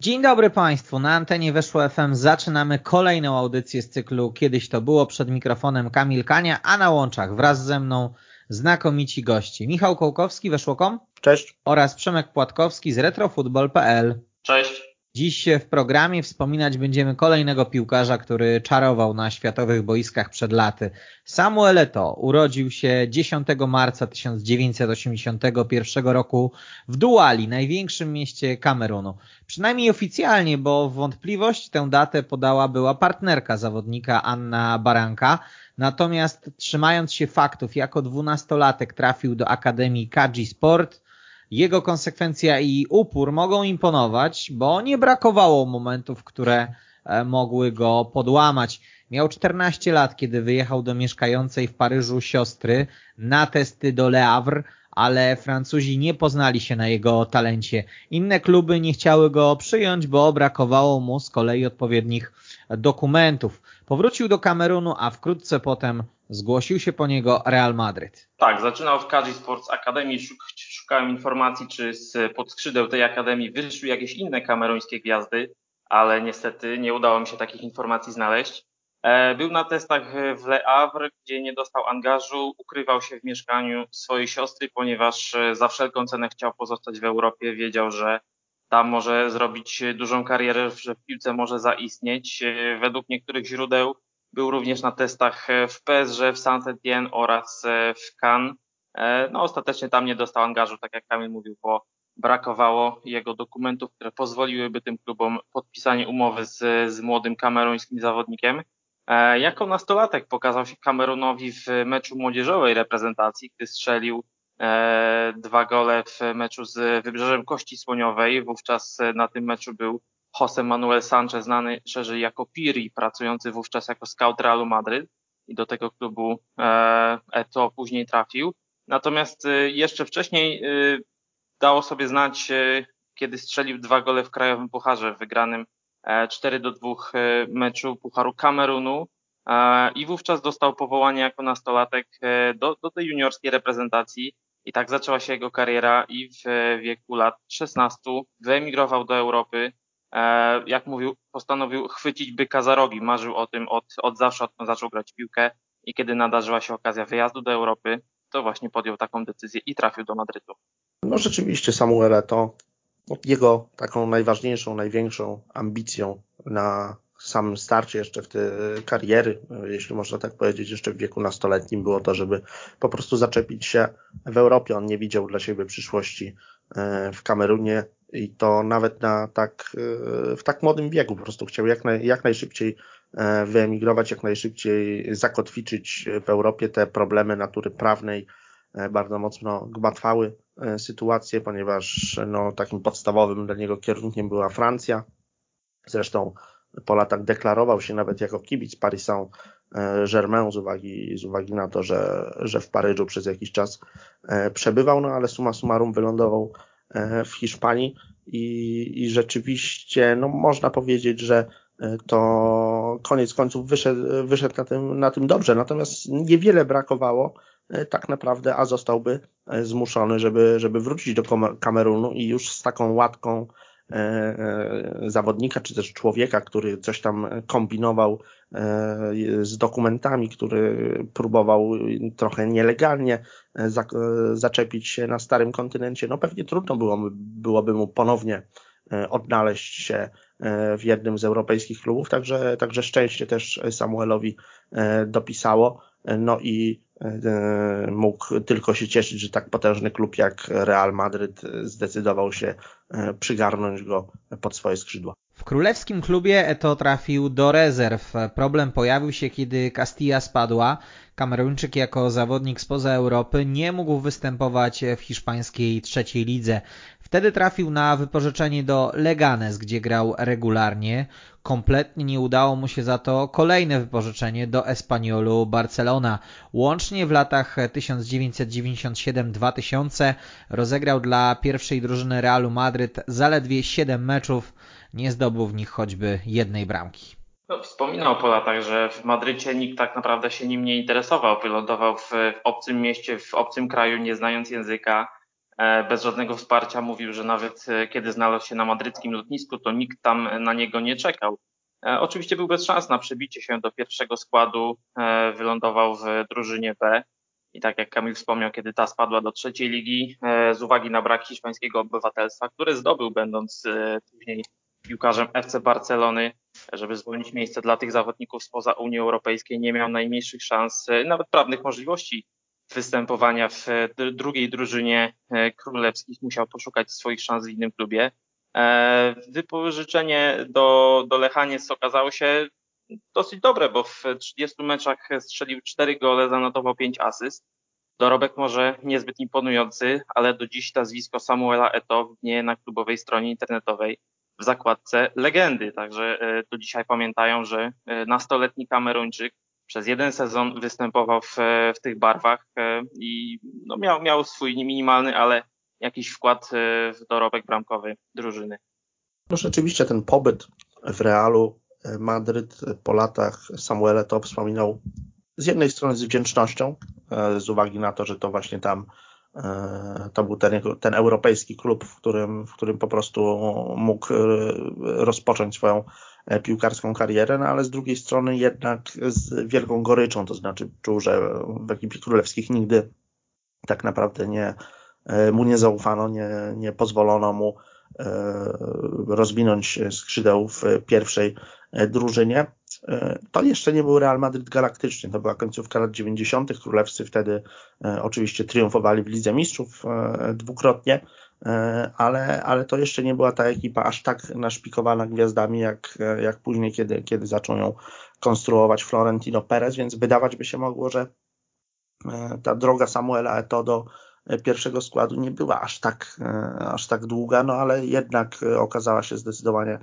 Dzień dobry Państwu, na antenie Weszło FM zaczynamy kolejną audycję z cyklu Kiedyś to było przed mikrofonem Kamil Kania, a na łączach wraz ze mną znakomici gości. Michał Kołkowski, Weszło.com Cześć. oraz Przemek Płatkowski z retrofutbol.pl. Cześć. Dziś w programie wspominać będziemy kolejnego piłkarza, który czarował na światowych boiskach przed laty. Samuel Eto'o urodził się 10 marca 1981 roku w Duali, największym mieście Kamerunu. Przynajmniej oficjalnie, bo wątpliwość tę datę podała była partnerka zawodnika Anna Baranka. Natomiast trzymając się faktów, jako dwunastolatek trafił do Akademii Kaji Sport, jego konsekwencja i upór mogą imponować, bo nie brakowało momentów, które mogły go podłamać. Miał 14 lat, kiedy wyjechał do mieszkającej w Paryżu siostry na testy do Le Havre, ale Francuzi nie poznali się na jego talencie. Inne kluby nie chciały go przyjąć, bo brakowało mu z kolei odpowiednich dokumentów. Powrócił do Kamerunu, a wkrótce potem zgłosił się po niego Real Madryt. Tak, zaczynał w Kaji Sports Academy. Szukałem informacji, czy z pod skrzydeł tej akademii wyszły jakieś inne kameruńskie gwiazdy, ale niestety nie udało mi się takich informacji znaleźć. Był na testach w Le Havre, gdzie nie dostał angażu, ukrywał się w mieszkaniu swojej siostry, ponieważ za wszelką cenę chciał pozostać w Europie. Wiedział, że tam może zrobić dużą karierę, że w piłce może zaistnieć. Według niektórych źródeł był również na testach w PSG, w Saint-Étienne oraz w Cannes. No ostatecznie tam nie dostał angażu, tak jak Kamil mówił, bo brakowało jego dokumentów, które pozwoliłyby tym klubom podpisanie umowy z, z młodym kameruńskim zawodnikiem. Jako nastolatek pokazał się Kamerunowi w meczu młodzieżowej reprezentacji, gdy strzelił dwa gole w meczu z Wybrzeżem Kości Słoniowej. Wówczas na tym meczu był José Manuel Sanchez, znany szerzej jako Piri, pracujący wówczas jako scout Realu Madryt i do tego klubu Eto później trafił. Natomiast jeszcze wcześniej dało sobie znać, kiedy strzelił dwa gole w krajowym pucharze wygranym 4 do 2 meczu Pucharu Kamerunu i wówczas dostał powołanie jako nastolatek do, do tej juniorskiej reprezentacji i tak zaczęła się jego kariera i w wieku lat 16 wyemigrował do Europy. Jak mówił, postanowił chwycić byka za rogi. Marzył o tym od, od zawsze, odkąd zaczął grać piłkę i kiedy nadarzyła się okazja wyjazdu do Europy, to właśnie podjął taką decyzję i trafił do Madrytu. No rzeczywiście Samuel to jego taką najważniejszą, największą ambicją na samym starcie jeszcze w tej kariery, jeśli można tak powiedzieć, jeszcze w wieku nastoletnim było to, żeby po prostu zaczepić się w Europie. On nie widział dla siebie przyszłości w Kamerunie i to nawet na tak, w tak młodym wieku. Po prostu chciał jak, naj, jak najszybciej wyemigrować, jak najszybciej zakotwiczyć w Europie te problemy natury prawnej bardzo mocno gmatwały sytuację, ponieważ no, takim podstawowym dla niego kierunkiem była Francja. Zresztą po latach deklarował się nawet jako kibic Paris Saint-Germain z uwagi, z uwagi na to, że, że w Paryżu przez jakiś czas przebywał, no ale suma summarum wylądował w Hiszpanii i, i rzeczywiście no, można powiedzieć, że to koniec końców wyszedł, wyszedł na, tym, na tym dobrze, natomiast niewiele brakowało tak naprawdę, a zostałby zmuszony, żeby, żeby wrócić do Kamerunu i już z taką łatką zawodnika, czy też człowieka, który coś tam kombinował z dokumentami, który próbował trochę nielegalnie zaczepić się na starym kontynencie, no pewnie trudno było, byłoby mu ponownie odnaleźć się w jednym z europejskich klubów, także, także szczęście też Samuelowi dopisało. No i mógł tylko się cieszyć, że tak potężny klub jak Real Madryt zdecydował się przygarnąć go pod swoje skrzydła. W królewskim klubie Eto trafił do rezerw. Problem pojawił się, kiedy Castilla spadła. Kameruńczyk jako zawodnik spoza Europy nie mógł występować w hiszpańskiej trzeciej lidze. Wtedy trafił na wypożyczenie do Leganes, gdzie grał regularnie. Kompletnie nie udało mu się za to kolejne wypożyczenie do Espaniolu Barcelona. Łącznie w latach 1997-2000 rozegrał dla pierwszej drużyny Realu Madryt zaledwie 7 meczów, nie zdobył w nich choćby jednej bramki. No, wspominał po latach, że w Madrycie nikt tak naprawdę się nim nie interesował. Wylądował w, obcym mieście, w obcym kraju, nie znając języka, bez żadnego wsparcia. Mówił, że nawet e, kiedy znalazł się na madryckim lotnisku, to nikt tam na niego nie czekał. E, oczywiście był bez szans na przebicie się do pierwszego składu. Wylądował w drużynie B. I tak jak Kamil wspomniał, kiedy ta spadła do trzeciej ligi, z uwagi na brak hiszpańskiego obywatelstwa, które zdobył, będąc później piłkarzem FC Barcelony, żeby zwolnić miejsce dla tych zawodników spoza Unii Europejskiej, nie miał najmniejszych szans, e, nawet prawnych możliwości występowania w e, drugiej drużynie e, królewskich, musiał poszukać swoich szans w innym klubie. Wypożyczenie do, do Lechaniec okazało się dosyć dobre, bo w 30 meczach strzelił 4 gole, zanotował 5 asyst. Dorobek może niezbyt imponujący, ale do dziś nazwisko Samuela Eto nie na klubowej stronie internetowej w zakładce legendy. Także e, do dzisiaj pamiętają, że e, nastoletni Kameruńczyk przez jeden sezon występował w, w tych barwach e, i no miał, miał swój minimalny, ale jakiś wkład w dorobek bramkowy drużyny. No rzeczywiście ten pobyt w Realu Madryt po latach Samuele to wspominał z jednej strony z wdzięcznością, z uwagi na to, że to właśnie tam E, to był ten, ten europejski klub, w którym, w którym po prostu mógł e, rozpocząć swoją e, piłkarską karierę, no ale z drugiej strony jednak z wielką goryczą, to znaczy czuł, że w ekipie królewskich nigdy tak naprawdę nie, mu nie zaufano, nie, nie pozwolono mu rozwinąć skrzydeł w pierwszej drużynie. E, to jeszcze nie był Real Madrid galaktyczny, to była końcówka lat 90. Królewscy wtedy e, oczywiście triumfowali w Lidze Mistrzów e, dwukrotnie, ale, ale to jeszcze nie była ta ekipa aż tak naszpikowana gwiazdami, jak, jak później, kiedy, kiedy zaczął ją konstruować Florentino Perez, więc wydawać by się mogło, że ta droga Samuela Eto'o do pierwszego składu nie była aż tak, aż tak długa, no ale jednak okazała się zdecydowanie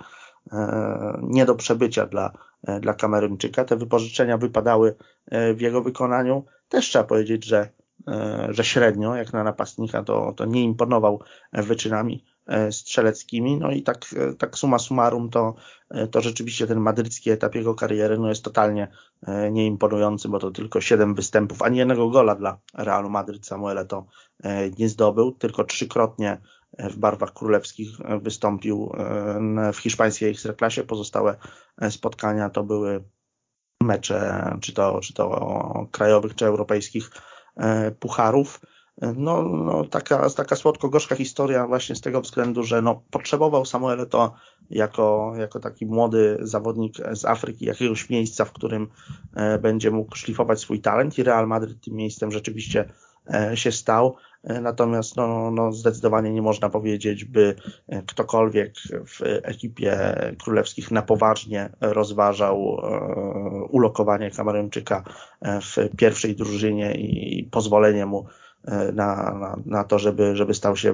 nie do przebycia dla, E, dla Kameruńczyka. Te wypożyczenia wypadały e, w jego wykonaniu. Też trzeba powiedzieć, że, e, że średnio, jak na napastnika, to, to nie imponował wyczynami strzeleckimi. No i tak, tak suma summarum, to, to rzeczywiście ten madrycki etap jego kariery no jest totalnie nieimponujący, bo to tylko 7 występów, ani jednego gola dla Realu Madryt Samuele to nie zdobył, tylko trzykrotnie w barwach królewskich wystąpił e, w hiszpańskiej ekstraklasie. Pozostałe spotkania to były mecze czy to, czy to krajowych, czy europejskich e, pucharów. No, no taka, taka słodko-gorzka historia właśnie z tego względu, że no, potrzebował Samuel to jako, jako taki młody zawodnik z Afryki jakiegoś miejsca, w którym e, będzie mógł szlifować swój talent i Real Madrid tym miejscem rzeczywiście się stał. Natomiast no, no zdecydowanie nie można powiedzieć, by ktokolwiek w ekipie królewskich na poważnie rozważał e, ulokowanie Kameruńczyka w pierwszej drużynie i pozwolenie mu e, na, na, na to, żeby, żeby stał się,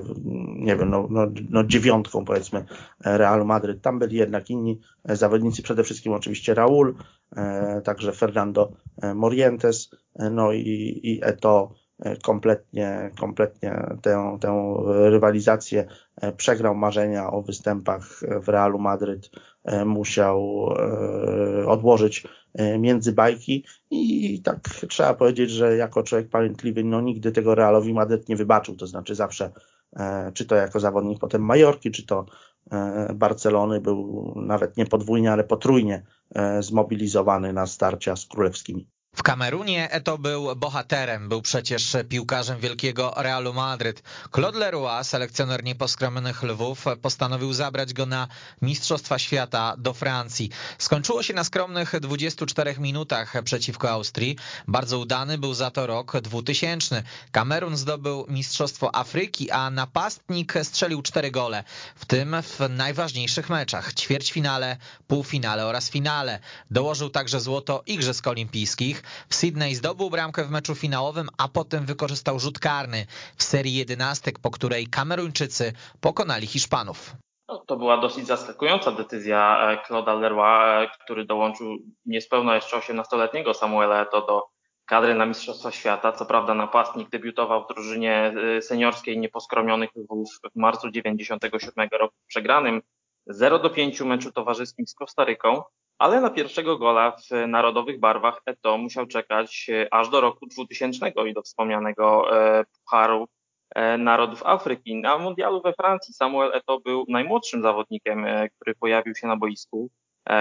nie wiem, no, no, no dziewiątką powiedzmy Realu Madryt. Tam byli jednak inni zawodnicy, przede wszystkim oczywiście Raul, e, także Fernando Morientes, no i, i Eto kompletnie, kompletnie tę, tę rywalizację e, przegrał marzenia o występach w Realu Madryt, e, musiał e, odłożyć między bajki i tak trzeba powiedzieć, że jako człowiek pamiętliwy, no nigdy tego Realowi Madryt nie wybaczył, to znaczy zawsze czy to jako zawodnik potem Majorki, czy to Barcelony był nawet nie podwójnie, ale potrójnie zmobilizowany na starcia z królewskimi. W Kamerunie Eto był bohaterem, był przecież piłkarzem wielkiego Realu Madryt. Claude Leroy, selekcjoner nieposkromionych lwów, postanowił zabrać go na Mistrzostwa Świata do Francji. Skończyło się na skromnych 24 minutach przeciwko Austrii. Bardzo udany był za to rok 2000. Kamerun zdobył Mistrzostwo Afryki, a napastnik strzelił cztery gole, w tym w najważniejszych meczach, ćwierćfinale, półfinale oraz finale. Dołożył także złoto Igrzysk Olimpijskich. W Sydney zdobył bramkę w meczu finałowym, a potem wykorzystał rzut karny w serii jedenastek, po której Kameruńczycy pokonali Hiszpanów. No, to była dosyć zaskakująca decyzja e, Claude'a Leroy, który dołączył niespełna jeszcze 18-letniego Samuela Eto do kadry na Mistrzostwa Świata. Co prawda napastnik debiutował w drużynie e, seniorskiej nieposkromionych lwów w marcu 97 roku przegranym 0 do 5 meczu towarzyskim z Kostaryką, ale na pierwszego gola w narodowych barwach Eto musiał czekać aż do roku 2000 i do wspomnianego Pucharu E, narodów Afryki. Na mundialu we Francji Samuel Eto'o był najmłodszym zawodnikiem, e, który pojawił się na boisku.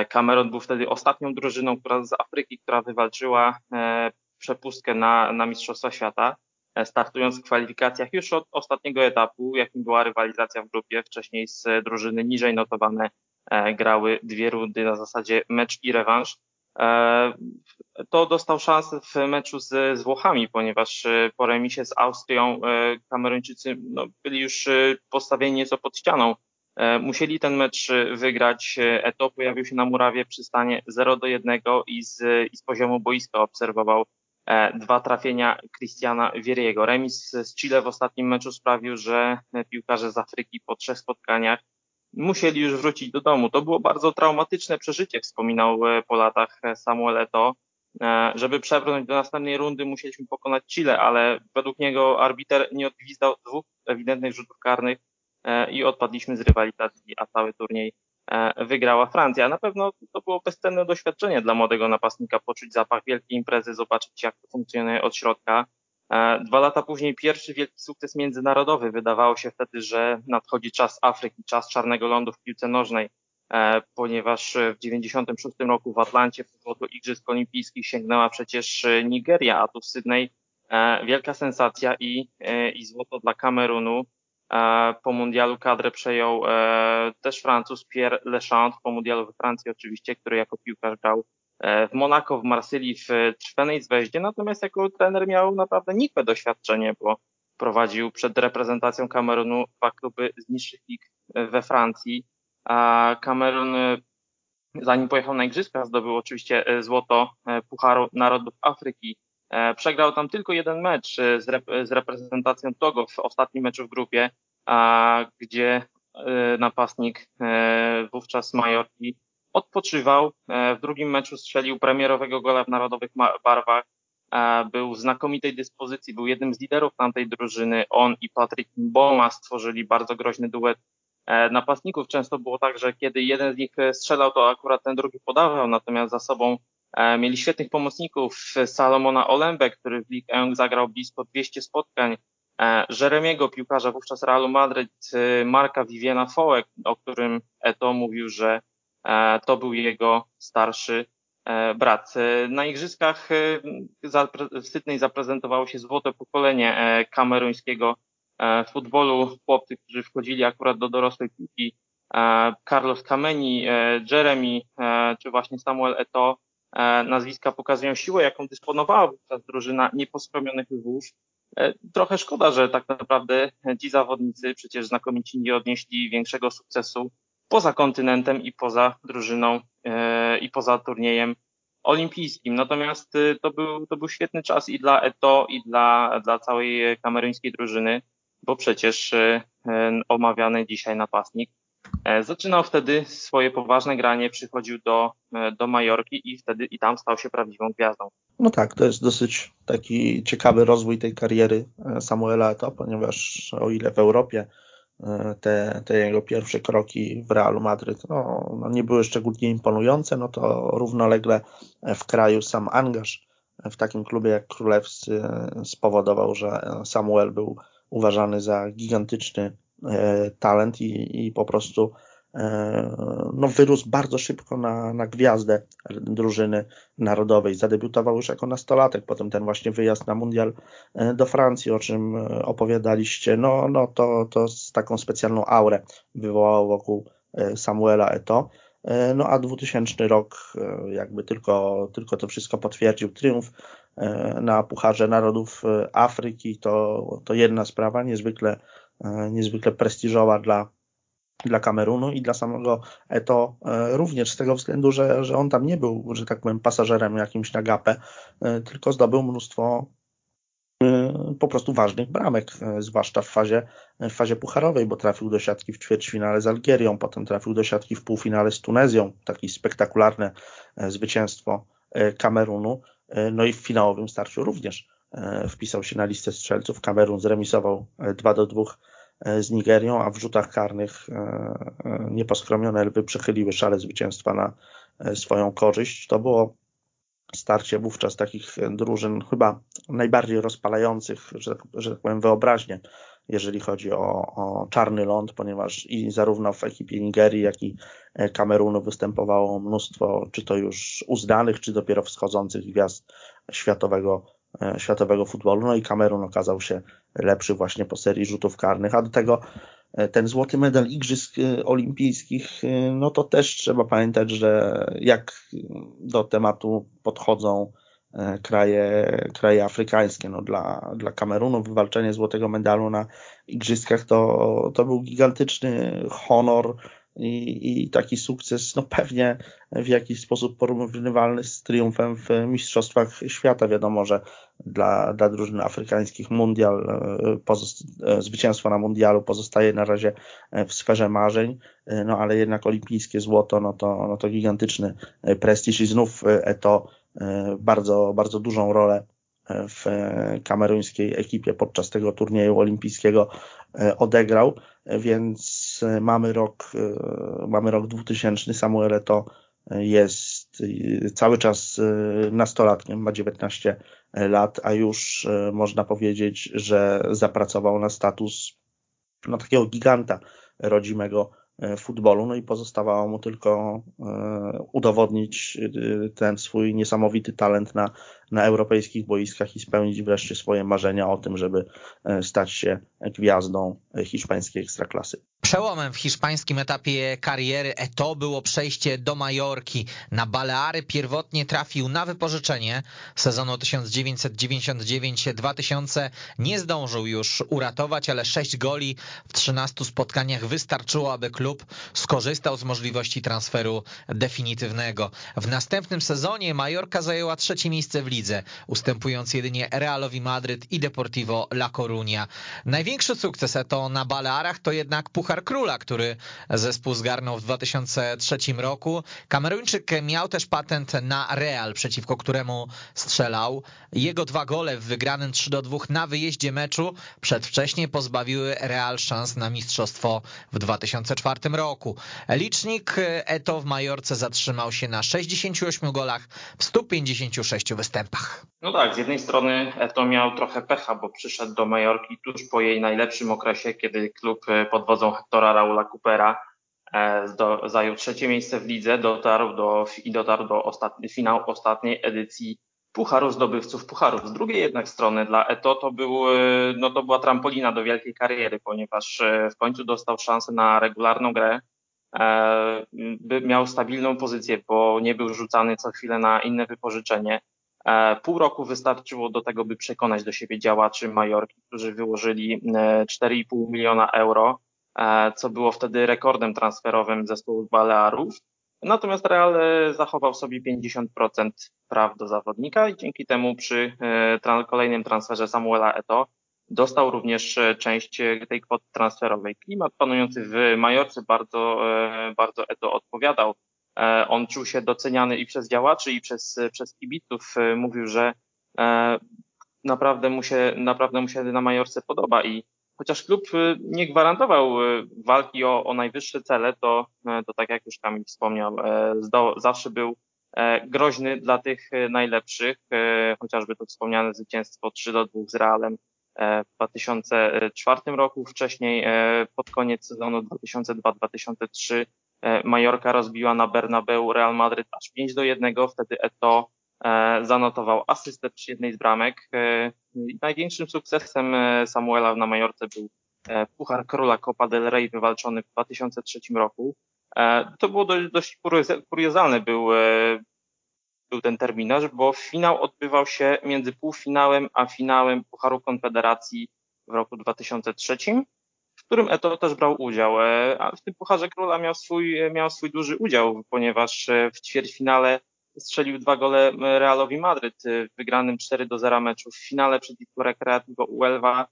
Cameron był wtedy ostatnią drużyną która z Afryki, która wywalczyła e, przepustkę na, na Mistrzostwa Świata, startując w kwalifikacjach już od ostatniego etapu, jakim była rywalizacja w grupie. Wcześniej z drużyny niżej notowane grały dwie rundy na zasadzie mecz i rewanż. E, to dostał szansę w meczu z, z Włochami, ponieważ e, po remisie z Austrią e, Kameruńczycy no, byli już postawieni nieco pod ścianą. Musieli ten mecz wygrać. Eto pojawił się na murawie przy stanie 0 do 1 i z, i z poziomu boiska obserwował dwa trafienia Cristiana Vieriego. Remis z Chile w ostatnim meczu sprawił, że piłkarze z Afryki po trzech spotkaniach musieli już wrócić do domu. To było bardzo traumatyczne przeżycie, wspominał e, po latach e, Samuel Eto. E, żeby przebrnąć do następnej rundy, musieliśmy pokonać Chile, ale według niego arbiter nie odgwizdał dwóch ewidentnych rzutów karnych i odpadliśmy z rywalizacji, a cały turniej wygrała Francja. Na pewno to było bezcenne doświadczenie dla młodego napastnika, poczuć zapach wielkiej imprezy, zobaczyć jak to funkcjonuje od środka. E, dwa lata później pierwszy wielki sukces międzynarodowy. Wydawało się wtedy, że nadchodzi czas Afryki, czas czarnego lądu w piłce nożnej, e, ponieważ w 96 roku w Atlancie po złoto Igrzysk Olimpijskich sięgnęła przecież Nigeria, a tu w Sydney e, wielka sensacja i, i złoto dla Kamerunu. Po mundialu kadrę przejął też Francuz Pierre Lechamp, po mundialu we Francji oczywiście, który jako piłkarz grał E, w Monako, w Marsylii, w Czerwonej Zweździe, natomiast jako trener miał naprawdę nikłe doświadczenie, bo prowadził przed reprezentacją Kamerunu dwa kluby z niższych lig we Francji, a Kamerun e, zanim pojechał na Igrzyska zdobył oczywiście e, złoto Pucharu Narodów Afryki. Przegrał tam tylko jeden mecz z, rep- z reprezentacją Togo w ostatnim meczu w grupie, a, gdzie napastnik wówczas Majorki odpoczywał. E, w drugim meczu strzelił premierowego gola w narodowych barwach. E, był w znakomitej dyspozycji, był jednym z liderów tamtej drużyny. On i Patrick Mboma stworzyli bardzo groźny duet e, napastników. Często było tak, że kiedy jeden z nich strzelał, to akurat ten drugi podawał, natomiast za sobą mieli świetnych pomocników. Salomona Olembe, który w League 1 zagrał blisko 200 spotkań. Jeremiego, piłkarza wówczas Realu Madryt, Marka Viviana Fołek, o którym Eto mówił, że to był jego starszy e, brat. E, na igrzyskach w Sydney zaprezentowało się złote pokolenie kameruńskiego futbolu. Chłopcy, którzy wchodzili akurat do dorosłej piłki. Carlos Kameni, Jeremy, czy właśnie Samuel Eto. Nazwiska pokazują siłę, jaką dysponowała wówczas drużyna nieposkromionych lwów. Trochę szkoda, że tak naprawdę ci zawodnicy przecież znakomici nie odnieśli większego sukcesu poza kontynentem i poza drużyną e, i poza turniejem olimpijskim. Natomiast e, to był, to był świetny czas i dla Eto, i dla, dla całej kameruńskiej drużyny, bo przecież e, omawiany dzisiaj napastnik zaczynał wtedy swoje poważne granie, przychodził do, do Majorki i wtedy i tam stał się prawdziwą gwiazdą. No tak, to jest dosyć taki ciekawy rozwój tej kariery Samuela Eto, ponieważ o ile w Europie te, te jego pierwsze kroki w Realu Madryt. No, no nie były szczególnie imponujące, no to równolegle w kraju sam angaż w takim klubie jak Królewscy spowodował, że Samuel był uważany za gigantyczny e, talent i, i po prostu E, no, wyrósł bardzo szybko na, na gwiazdę drużyny narodowej. Zadebiutował już jako nastolatek, potem ten właśnie wyjazd na mundial e, do Francji, o czym e, opowiadaliście, no, no to, to z taką specjalną aurę wywołało wokół Samuela Eto. No a 2000 rok jakby tylko, tylko to wszystko potwierdził. Triumf na Pucharze Narodów Afryki to, to jedna sprawa, niezwykle, niezwykle prestiżowa dla dla Kamerunu i dla samego Eto również z tego względu, że, że on tam nie był, że tak powiem, pasażerem jakimś na gapę, tylko zdobył mnóstwo Y, po prostu ważnych bramek, zwłaszcza w fazie, w fazie pucharowej, bo trafił do siatki w ćwierćfinale z Algierią, potem trafił do siatki w półfinale z Tunezją, takie spektakularne zwycięstwo Kamerunu, no i w finałowym starciu również wpisał się na listę strzelców. Kamerun zremisował 2 do 2 z Nigerią, a w rzutach karnych nieposkromione lwy przechyliły szale zwycięstwa na swoją korzyść. To było starcie wówczas takich drużyn chyba najbardziej rozpalających, że, tak, że tak powiem, wyobraźnię, jeżeli chodzi o, o czarny ląd, ponieważ i zarówno w ekipie Nigerii, jak i Kamerunu występowało mnóstwo, czy to już uznanych, czy dopiero wschodzących gwiazd światowego, światowego futbolu. No i Kamerun okazał się lepszy właśnie po serii rzutów karnych, a do tego E, ten złoty medal Igrzysk e, Olimpijskich, e, no to też trzeba pamiętać, że jak do tematu podchodzą kraje, kraje afrykańskie. No dla, dla Kamerunu wywalczenie złotego medalu na Igrzyskach to, to był gigantyczny honor, i, i taki sukces no pewnie w jakiś sposób porównywalny z triumfem w Mistrzostwach Świata. Wiadomo, że dla, dla drużyn afrykańskich mundial, e, e, zwycięstwo na mundialu pozostaje na razie w sferze marzeń, e, no ale jednak olimpijskie złoto, no to, no to gigantyczny prestiż i znów to bardzo, bardzo dużą rolę w kameruńskiej ekipie podczas tego turnieju olimpijskiego odegrał, więc mamy rok, mamy rok 2000, Samuel to jest cały czas nastolatkiem, ma 19 lat, a już można powiedzieć, że zapracował na status no, takiego giganta rodzimego E, futbolu, no i pozostawało mu tylko e, udowodnić e, ten swój niesamowity talent na, na europejskich boiskach i spełnić wreszcie swoje marzenia o tym, żeby stać się gwiazdą hiszpańskiej ekstraklasy. Przełomem w hiszpańskim etapie kariery Eto było przejście do Majorki. Na Baleary pierwotnie trafił na wypożyczenie sezonu 1999-2000. Nie zdążył już uratować, ale 6 goli w 13 spotkaniach wystarczyło, aby klub skorzystał z możliwości transferu definitywnego. W następnym sezonie Majorka zajęła trzecie miejsce w lidze, ustępując jedynie Realowi Madryt i Deportivo La Coruña. Największy sukces Eto na Balearach to jednak Puchar Króla, który zespół zgarnął w 2003 roku. Kameruńczyk miał też patent na Real, przeciwko któremu strzelał. Jego dwa gole w wygranym 3 do 2 na wyjeździe meczu przedwcześnie pozbawiły Real szans na mistrzostwo w 2004 roku. Licznik Eto w Majorce zatrzymał się na 68 golach w 156 występach. No tak, z jednej strony Eto miał trochę pecha, bo przyszedł do Majorki tuż po jej najlepszym okresie, kiedy klub pod wodzą Hectora Raula Coopera e, zajął trzecie miejsce w lidze dotarł do, i dotarł do ostatni, finału ostatniej edycji Pucharu Zdobywców Pucharów. Z drugiej jednak strony dla Eto to, był, e, no to była trampolina do wielkiej kariery, ponieważ e, w końcu dostał szansę na regularną grę, miał stabilną pozycję, bo nie był rzucany co chwilę na inne wypożyczenie. Pół roku wystarczyło do tego, by przekonać do siebie działaczy Majorki, którzy wyłożyli 4,5 miliona euro co było wtedy rekordem transferowym zespołu Balearów. Natomiast Real e, zachował sobie 50% praw do zawodnika i dzięki temu przy e, kolejnym transferze Samuela Eto dostał również część tej kwoty transferowej. Klimat panujący w Majorce bardzo, bardzo Eto odpowiadał. On czuł się doceniany i przez działaczy, i przez, przez kibiców. Mówił, że naprawdę mu się, naprawdę mu się na Majorce podoba i chociaż klub y, nie gwarantował y, walki o, o najwyższe cele, to, y, to tak jak już Kamil wspomniał, e, zawsze był e, groźny dla tych najlepszych, e, chociażby to wspomniane zwycięstwo 3 do 2 z Realem w 2004 roku, wcześniej pod koniec sezonu 2002-2003 Majorka rozbiła na Bernabeu Real Madrid aż 5 do 1, wtedy Eto zanotował asystę przy jednej z bramek. E, największym sukcesem e, Samuela na Majorce był Puchar Króla Copa del Rey wywalczony w 2003 roku. To było dość, dość kuriozalny był, był ten terminarz, bo finał odbywał się między półfinałem a finałem Pucharu Konfederacji w roku 2003. W którym Eto też brał udział. A w tym Pucharze Króla miał swój, miał swój duży udział, ponieważ w ćwierćfinale strzelił dwa gole Realowi Madryt w wygranym 4 do 0 meczu. W finale przeciwko Recreativo Uelva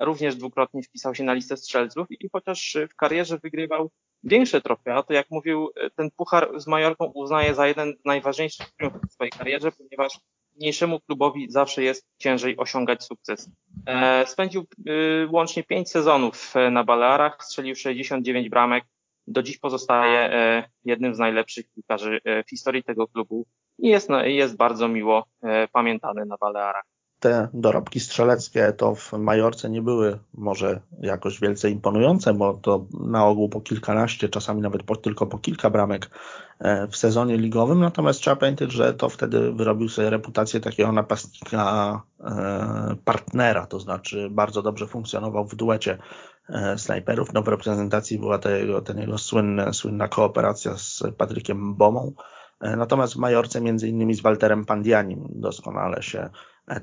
również dwukrotnie wpisał się na listę strzelców i chociaż w karierze wygrywał większe trofea, to jak mówił, ten puchar z Majorką uznaje za jeden z najważniejszych w swojej karierze, ponieważ mniejszemu klubowi zawsze jest ciężej osiągać sukces. E, spędził e, łącznie 5 sezonów na Balearach, strzelił 69 bramek, do dziś pozostaje e, jednym z najlepszych piłkarzy w historii tego klubu i jest, jest bardzo miło pamiętany na Balearach te dorobki strzeleckie to w Majorce nie były może jakoś wielce imponujące, bo to na ogół po kilkanaście, czasami nawet po, tylko po kilka bramek e, w sezonie ligowym. Natomiast trzeba pamiętać, że to wtedy wyrobił sobie reputację takiego napastnika e, partnera, to znaczy bardzo dobrze funkcjonował w duecie e, snajperów. No w reprezentacji była ta jego, ten jego słynna, słynna kooperacja z Patrykiem Bomą. Natomiast w Majorce między innymi z Walterem Pandianim doskonale się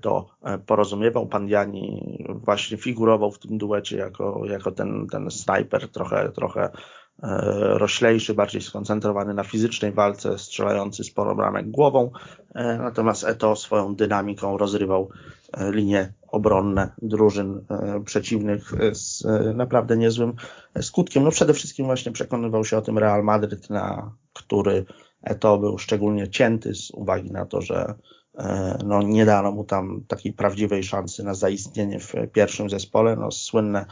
to e, porozumiewał. Pan Jani właśnie figurował w tym duecie jako, jako ten, ten snajper trochę, trochę e, roślejszy, bardziej skoncentrowany na fizycznej walce, strzelający sporo bramek głową, e, natomiast Eto swoją dynamiką rozrywał linie obronne drużyn przeciwnych z naprawdę niezłym skutkiem. No przede wszystkim właśnie przekonywał się o tym Real Madryt, na który Eto był szczególnie cięty z uwagi na to, że E, no, nie dano mu tam takiej prawdziwej szansy na zaistnienie w pierwszym zespole. No, słynne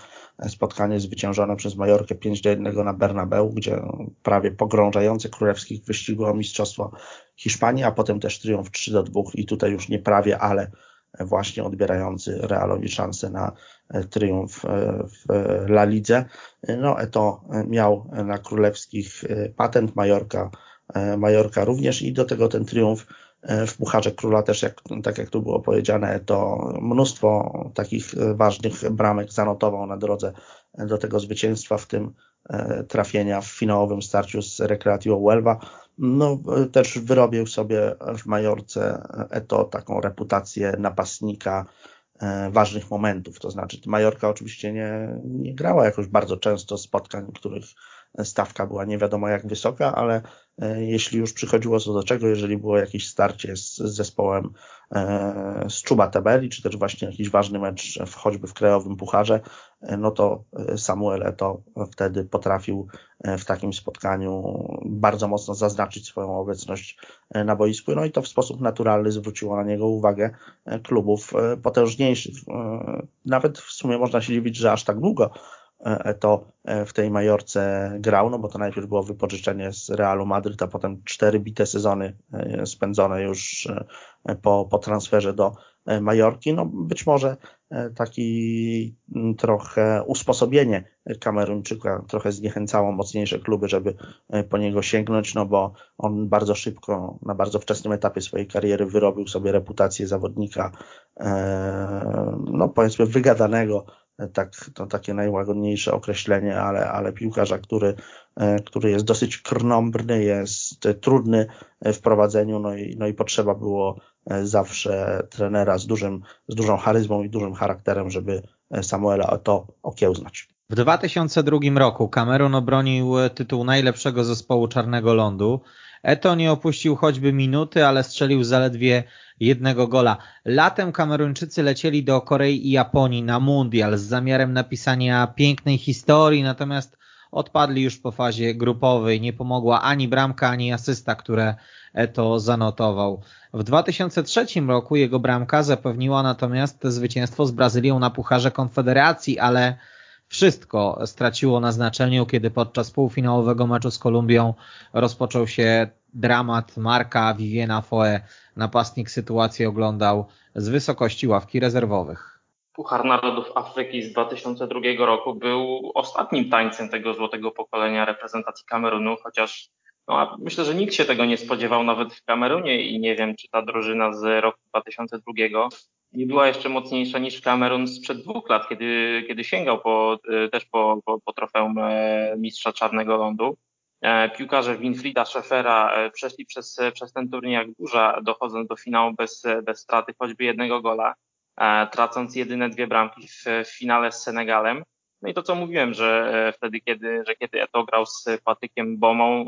spotkanie zwyciężone przez Majorkę 5 do 1 na Bernabeu, gdzie prawie pogrążające królewskich wyścigu o mistrzostwo Hiszpanii, a potem też triumf 3 do 2 i tutaj już nie prawie, ale właśnie odbierający Realowi szansę na triumf w La Lidze. No, to miał na królewskich patent Majorka, Majorka również i do tego ten triumf E, w Pucharze Króla też, jak, tak jak tu było powiedziane, to mnóstwo takich ważnych bramek zanotował na drodze do tego zwycięstwa, w tym e, trafienia w finałowym starciu z Recreativo Huelva. No, też wyrobił sobie w Majorce Eto taką reputację napastnika e, ważnych momentów. To znaczy, Majorka oczywiście nie, nie grała jakoś bardzo często spotkań, których stawka była nie wiadomo jak wysoka, ale e, jeśli już przychodziło co do czego, jeżeli było jakieś starcie z, z zespołem e, z czuba tabeli, czy też właśnie jakiś ważny mecz w, choćby w krajowym pucharze, e, no to Samuel Eto wtedy potrafił w takim spotkaniu bardzo mocno zaznaczyć swoją obecność na boisku, no i to w sposób naturalny zwróciło na niego uwagę klubów potężniejszych. Nawet w sumie można się dziwić, że aż tak długo E, to e, w tej Majorce grał, no bo to najpierw było wypożyczenie z Realu Madryt, a potem cztery bite sezony e, spędzone już po, po transferze do Majorki. No być może taki trochę usposobienie Kameruńczyka trochę zniechęcało mocniejsze kluby, żeby po niego sięgnąć, no bo on bardzo szybko, na bardzo wczesnym etapie swojej kariery wyrobił sobie reputację zawodnika, no powiedzmy wygadanego, tak, to takie najłagodniejsze określenie, ale, ale piłkarza, który, e, który jest dosyć krnąbrny, jest trudny w prowadzeniu, no i, no i potrzeba było e, zawsze trenera z, dużym, z dużą charyzmą i dużym charakterem, żeby Samuela to okiełznać. W 2002 roku Cameron obronił tytuł najlepszego zespołu Czarnego Lądu. Eto nie opuścił choćby minuty, ale strzelił zaledwie jednego gola. Latem Kameruńczycy lecieli do Korei i Japonii na mundial z zamiarem napisania pięknej historii, natomiast odpadli już po fazie grupowej. Nie pomogła ani bramka, ani asysta, które Eto zanotował. W 2003 roku jego bramka zapewniła natomiast zwycięstwo z Brazylią na Pucharze Konfederacji, ale wszystko straciło na znaczeniu, kiedy podczas półfinałowego meczu z Kolumbią rozpoczął się dramat Marka Viviena Foe. Napastnik sytuację oglądał z wysokości ławki rezerwowych. Puchar Narodów Afryki z 2002 roku był ostatnim tańcem tego złotego pokolenia reprezentacji Kamerunu, chociaż no, myślę, że nikt się tego nie spodziewał nawet w Kamerunie i nie wiem, czy ta drużyna z roku 2002 nie była jeszcze mocniejsza niż Kamerun sprzed dwóch lat, kiedy, kiedy sięgał po, e, też po, po, po trofeum e, mistrza Czarnego Lądu. E, piłkarze Winfrida Scheffera przeszli przez, przez ten turniej jak burza, dochodząc do finału bez, bez straty choćby jednego gola, tracąc jedyne dwie bramki w, w finale z Senegalem. No i to co mówiłem, że wtedy, kiedy, że kiedy Eto grał z Patykiem Bomą,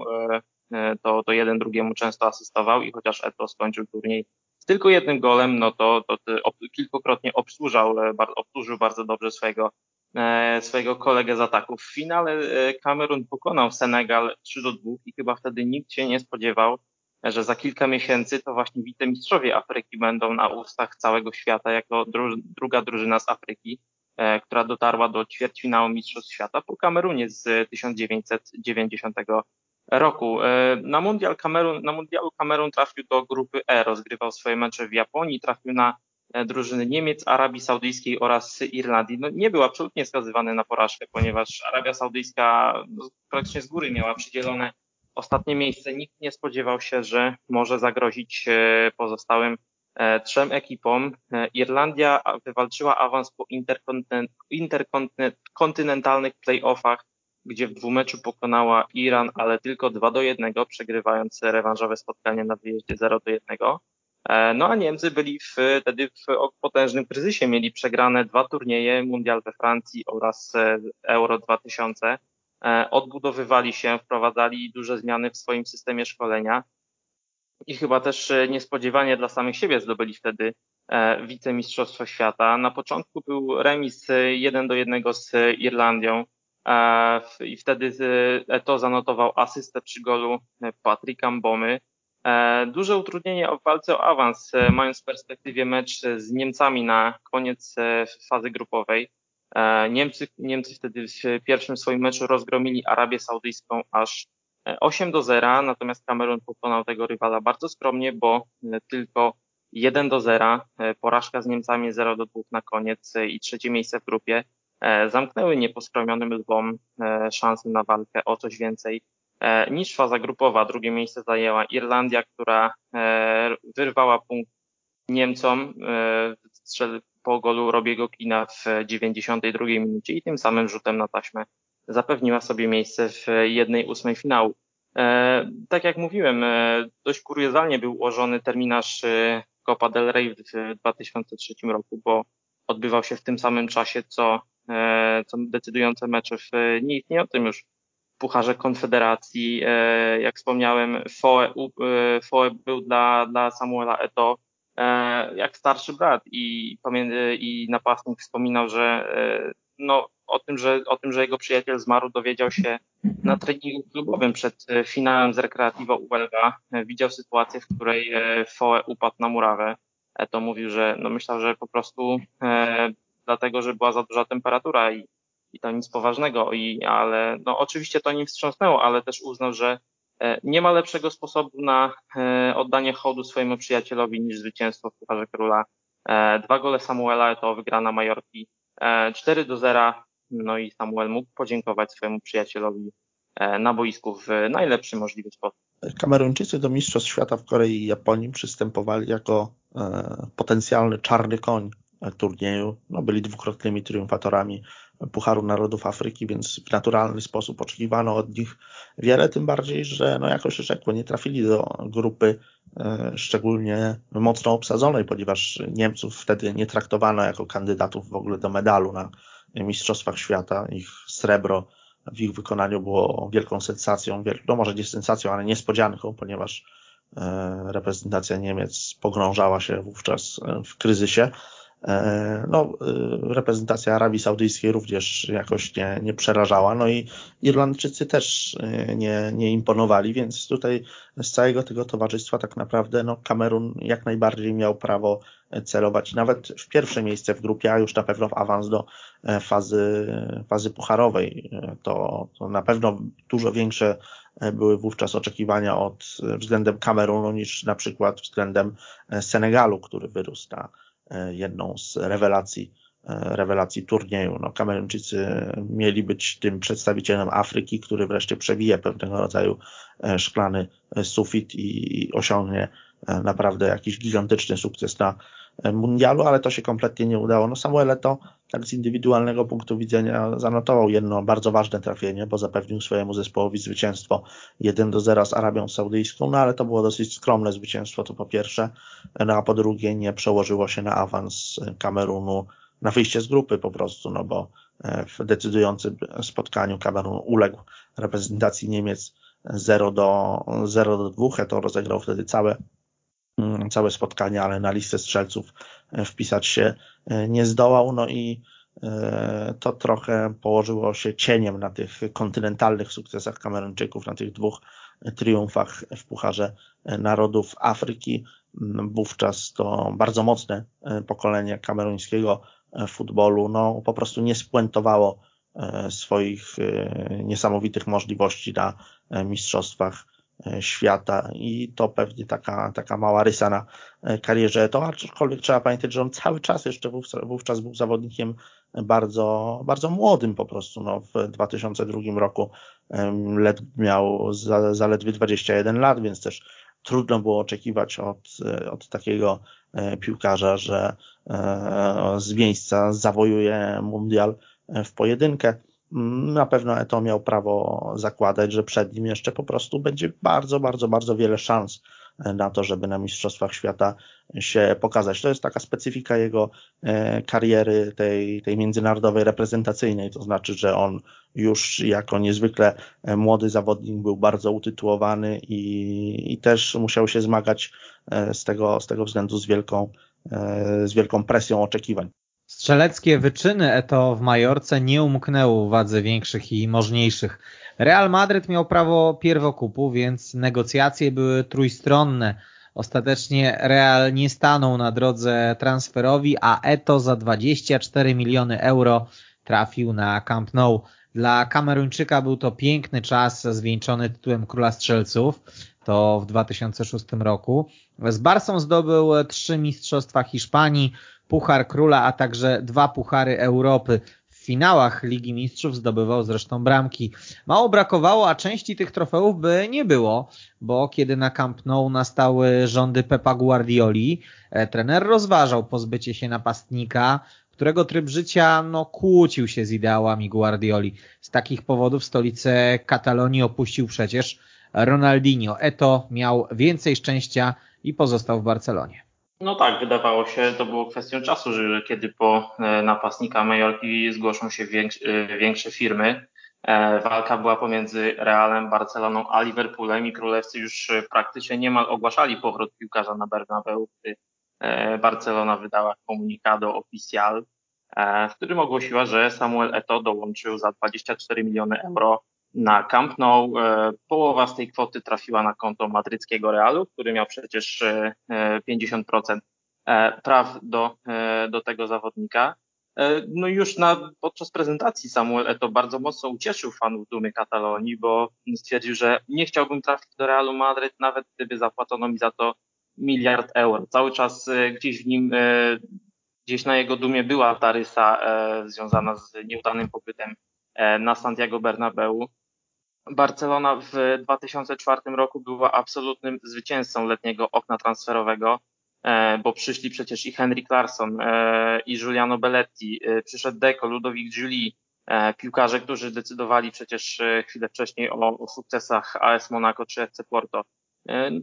to, to jeden drugiemu często asystował i chociaż Eto skończył turniej tylko jednym golem, no to, to kilkukrotnie obsłużał, obsłużył bardzo dobrze swojego E, swojego kolegę z ataku. W finale e, Kamerun pokonał Senegal 3 do 2 i chyba wtedy nikt się nie spodziewał, że za kilka miesięcy to właśnie wicemistrzowie Afryki będą na ustach całego świata jako dru druga drużyna z Afryki, e, która dotarła do ćwierćfinału Mistrzostw Świata po Kamerunie z 1990 roku. Na, mundial Kamerun, na mundialu Kamerun trafił do grupy E, rozgrywał swoje mecze w Japonii, trafił na E, drużyny Niemiec, Arabii Saudyjskiej oraz Irlandii. No, nie był absolutnie skazywany na porażkę, ponieważ Arabia Saudyjska no, praktycznie z góry miała przydzielone ostatnie miejsce. Nikt nie spodziewał się, że może zagrozić e, pozostałym e, trzem ekipom. Irlandia wywalczyła awans po interkontynentalnych playoffach, gdzie w dwumeczu pokonała Iran, ale tylko 2 do 1, przegrywając rewanżowe spotkanie na wyjeździe 0 do 1. E, no a Niemcy byli wtedy w potężnym kryzysie, mieli przegrane dwa turnieje, Mundial we Francji oraz e, Euro 2000. E, odbudowywali się, wprowadzali duże zmiany w swoim systemie szkolenia i chyba też niespodziewanie dla samych siebie zdobyli wtedy wicemistrzostwo świata. Na początku był remis 1 do 1 z Irlandią i wtedy to zanotował asystę przy golu Patryka Mbomy. E, duże utrudnienie w walce o awans, e, mając w perspektywie mecz z Niemcami na koniec e, fazy grupowej. Niemcy, Niemcy wtedy w pierwszym swoim meczu rozgromili Arabię Saudyjską aż 8 do 0, natomiast Kamerun pokonał tego rywala bardzo skromnie, bo tylko 1 do 0, porażka z Niemcami 0 do 2 na koniec i trzecie miejsce w grupie zamknęły nieposkromionym lwom szansę na walkę o coś więcej E, niż faza grupowa. Drugie miejsce zajęła Irlandia, która e, wyrwała punkt Niemcom e, po golu Robiego Kina w 92 minucie i tym samym rzutem na taśmę zapewniła sobie miejsce w jednej ósmej finału. Tak jak mówiłem, dość kuriozalnie był ułożony terminarz Copa del Rey w 2003 roku, bo odbywał się w tym samym czasie, co, co decydujące mecze w nieistniejącym już Pucharze Konfederacji. E, jak wspomniałem, Foe, e, Foe był dla, dla Samuela Eto e, jak starszy brat i, i napastnik wspominał, że no, o tym, że, o tym, że jego przyjaciel zmarł, dowiedział się na treningu klubowym przed finałem z Recreativo Uelva. Widział sytuację, w której Foe upadł na murawę. To mówił, że no myślał, że po prostu e, dlatego, że była za duża temperatura i i to nic poważnego, i, ale no oczywiście to nim wstrząsnęło, ale też uznał, że e, nie ma lepszego sposobu na e, oddanie hołdu swojemu przyjacielowi niż zwycięstwo w Pucharze Króla. E, dwa gole Samuela to wygrana Majorki 4 do 0, no i Samuel mógł podziękować swojemu przyjacielowi na boisku w najlepszy możliwy sposób. Kameruńczycy do Mistrzostw Świata w Korei i Japonii przystępowali jako potencjalny czarny koń turnieju. No, byli dwukrotnymi triumfatorami Pucharu Narodów Afryki, więc w naturalny sposób oczekiwano od nich wiele, tym bardziej, że no jakoś rzekło nie trafili do grupy e, szczególnie mocno obsadzonej, ponieważ Niemców wtedy nie traktowano jako kandydatów w ogóle do medalu na Mistrzostwach Świata. Ich srebro w ich wykonaniu było wielką sensacją, no może nie sensacją, ale niespodzianką, ponieważ e, reprezentacja Niemiec pogrążała się wówczas w kryzysie. E, no, e, reprezentacja Arabii Saudyjskiej również jakoś nie, nie przerażała, no i Irlandczycy też e, nie, nie imponowali, więc tutaj z całego tego towarzystwa tak naprawdę no, Kamerun jak najbardziej miał prawo celować nawet w pierwsze miejsce w grupie, a już na pewno w awans do fazy, fazy pucharowej. To, to na pewno dużo większe były wówczas oczekiwania od względem Kamerunu niż na przykład względem Senegalu, który wyrósł na jedną z rewelacji, e, rewelacji turnieju. No, Kameruńczycy mieli być tym przedstawicielem Afryki, który wreszcie przebije pewnego rodzaju e, szklany sufit i osiągnie naprawdę jakiś gigantyczny sukces na mundialu, ale to się kompletnie nie udało. No Samuel to tak z indywidualnego punktu widzenia zanotował jedno bardzo ważne trafienie, bo zapewnił swojemu zespołowi zwycięstwo 1 do 0 z Arabią Saudyjską, no ale to było dosyć skromne zwycięstwo, to po pierwsze, no a po drugie nie przełożyło się na awans Kamerunu na wyjście z grupy po prostu, no bo w decydującym spotkaniu Kamerun uległ reprezentacji Niemiec 0 do, 0 do 2. To rozegrał wtedy całe, całe spotkanie, ale na listę strzelców wpisać się nie zdołał. No i to trochę położyło się cieniem na tych kontynentalnych sukcesach Kameruńczyków, na tych dwóch triumfach w Pucharze Narodów Afryki. Wówczas to bardzo mocne pokolenie kameruńskiego futbolu no, po prostu nie spuentowało swoich niesamowitych możliwości na mistrzostwach świata i to pewnie taka, taka mała rysa na karierze to, aczkolwiek trzeba pamiętać, że on cały czas jeszcze wówczas, był zawodnikiem bardzo, bardzo młodym po prostu. No, w 2002 roku led, miał za, zaledwie 21 lat, więc też trudno było oczekiwać od, od takiego e, piłkarza, że e, z miejsca zawojuje mundial w pojedynkę. Na pewno Eto miał prawo zakładać, że przed nim jeszcze po prostu będzie bardzo, bardzo, bardzo wiele szans na to, żeby na Mistrzostwach Świata się pokazać. To jest taka specyfika jego e, kariery tej, tej międzynarodowej reprezentacyjnej, to znaczy, że on już jako niezwykle e, młody zawodnik był bardzo utytułowany i, i też musiał się zmagać e, z tego, z tego względu z wielką, z wielką presją oczekiwań. Strzeleckie wyczyny Eto w Majorce nie umknęły uwadze większych i możniejszych. Real Madryt miał prawo pierwokupu, więc negocjacje były trójstronne. Ostatecznie Real nie stanął na drodze transferowi, a Eto za 24 miliony euro trafił na Camp Nou. Dla Kameruńczyka był to piękny czas zwieńczony tytułem Króla Strzelców. To w 2006 roku. Z Barsą zdobył trzy mistrzostwa Hiszpanii, Puchar Króla, a także dwa Puchary Europy. W finałach Ligi Mistrzów zdobywał zresztą bramki. Mało brakowało, a części tych trofeów by nie było, bo kiedy na Camp Nou nastały rządy Pepa Guardioli, e, trener rozważał pozbycie się napastnika, którego tryb życia no, kłócił się z ideałami Guardioli. Z takich powodów stolicę Katalonii opuścił przecież Ronaldinho. Eto miał więcej szczęścia i pozostał w Barcelonie. No tak, wydawało się, to było kwestią czasu, że kiedy po e, napastnika Majorki zgłoszą się e, większe firmy. E, walka była pomiędzy Realem, Barceloną a Liverpoolem i królewcy już praktycznie niemal ogłaszali powrót piłkarza na Bernabeu, gdy Barcelona wydała komunikado oficjal, w którym ogłosiła, że Samuel Eto dołączył za 24 miliony euro na Camp Nou. E, połowa z tej kwoty trafiła na konto madryckiego Realu, który miał przecież 50% e, e, praw do, do tego zawodnika. No już na, podczas prezentacji Samuel Eto bardzo mocno ucieszył fanów Dumy Katalonii, bo stwierdził, że nie chciałbym trafić do Realu Madryt, nawet gdyby zapłacono mi za to miliard euro. Cały czas gdzieś w nim, gdzieś na jego dumie była ta rysa związana z nieudanym pobytem na Santiago Bernabeu. Barcelona w 2004 roku była absolutnym zwycięzcą letniego okna transferowego, e, bo przyszli przecież i Henry Clarkson, e, i Giuliano Belletti, e, przyszedł Deco, Ludovic Julie, piłkarze, którzy decydowali przecież chwilę wcześniej o, o sukcesach AS Monaco czy FC Porto.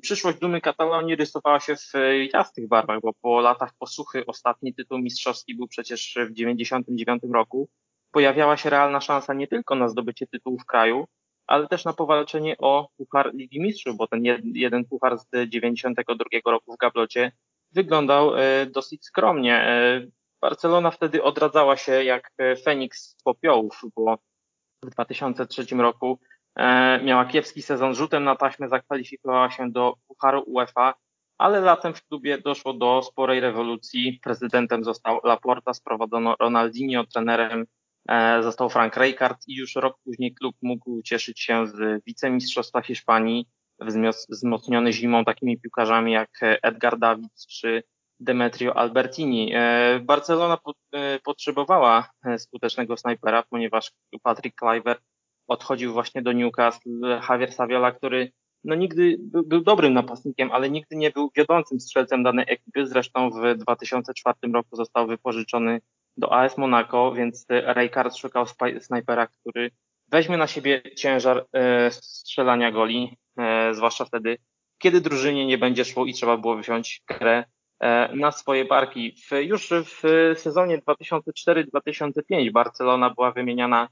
Przyszłość Dumy Katalonii rysowała się w jasnych barwach, bo po latach posłuchy ostatni tytuł mistrzowski był przecież w 1999 roku. Pojawiała się realna szansa nie tylko na zdobycie tytułu w kraju, ale też na powalczenie o Puchar Ligi Mistrzów, bo ten jeden puchar z 92 roku w Gablocie wyglądał e, dosyć skromnie. E, Barcelona wtedy odradzała się jak Feniks z popiołów, bo w 2003 roku e, miała kiepski sezon rzutem na taśmę, zakwalifikowała się do Pucharu UEFA, ale latem w klubie doszło do sporej rewolucji. Prezydentem został Laporta, sprowadzono Ronaldinho, trenerem E, został Frank Rijkaard i już rok później klub mógł cieszyć się z wicemistrzostwa Hiszpanii, wzmocniony zimą takimi piłkarzami jak Edgar Davids czy Demetrio Albertini. E, Barcelona e, potrzebowała skutecznego snajpera, ponieważ Patrick Kluivert odchodził właśnie do Newcastle. Javier Saviola, który no nigdy był, dobrym napastnikiem, ale nigdy nie był wiodącym strzelcem danej ekipy. Zresztą w 2004 roku został wypożyczony do AS Monaco, więc Rijkaard szukał snajpera, który weźmie na siebie ciężar e, strzelania goli, e, zwłaszcza wtedy, kiedy drużynie nie będzie szło i trzeba było wziąć grę na swoje barki. Już w sezonie 2004-2005 Barcelona była wymieniana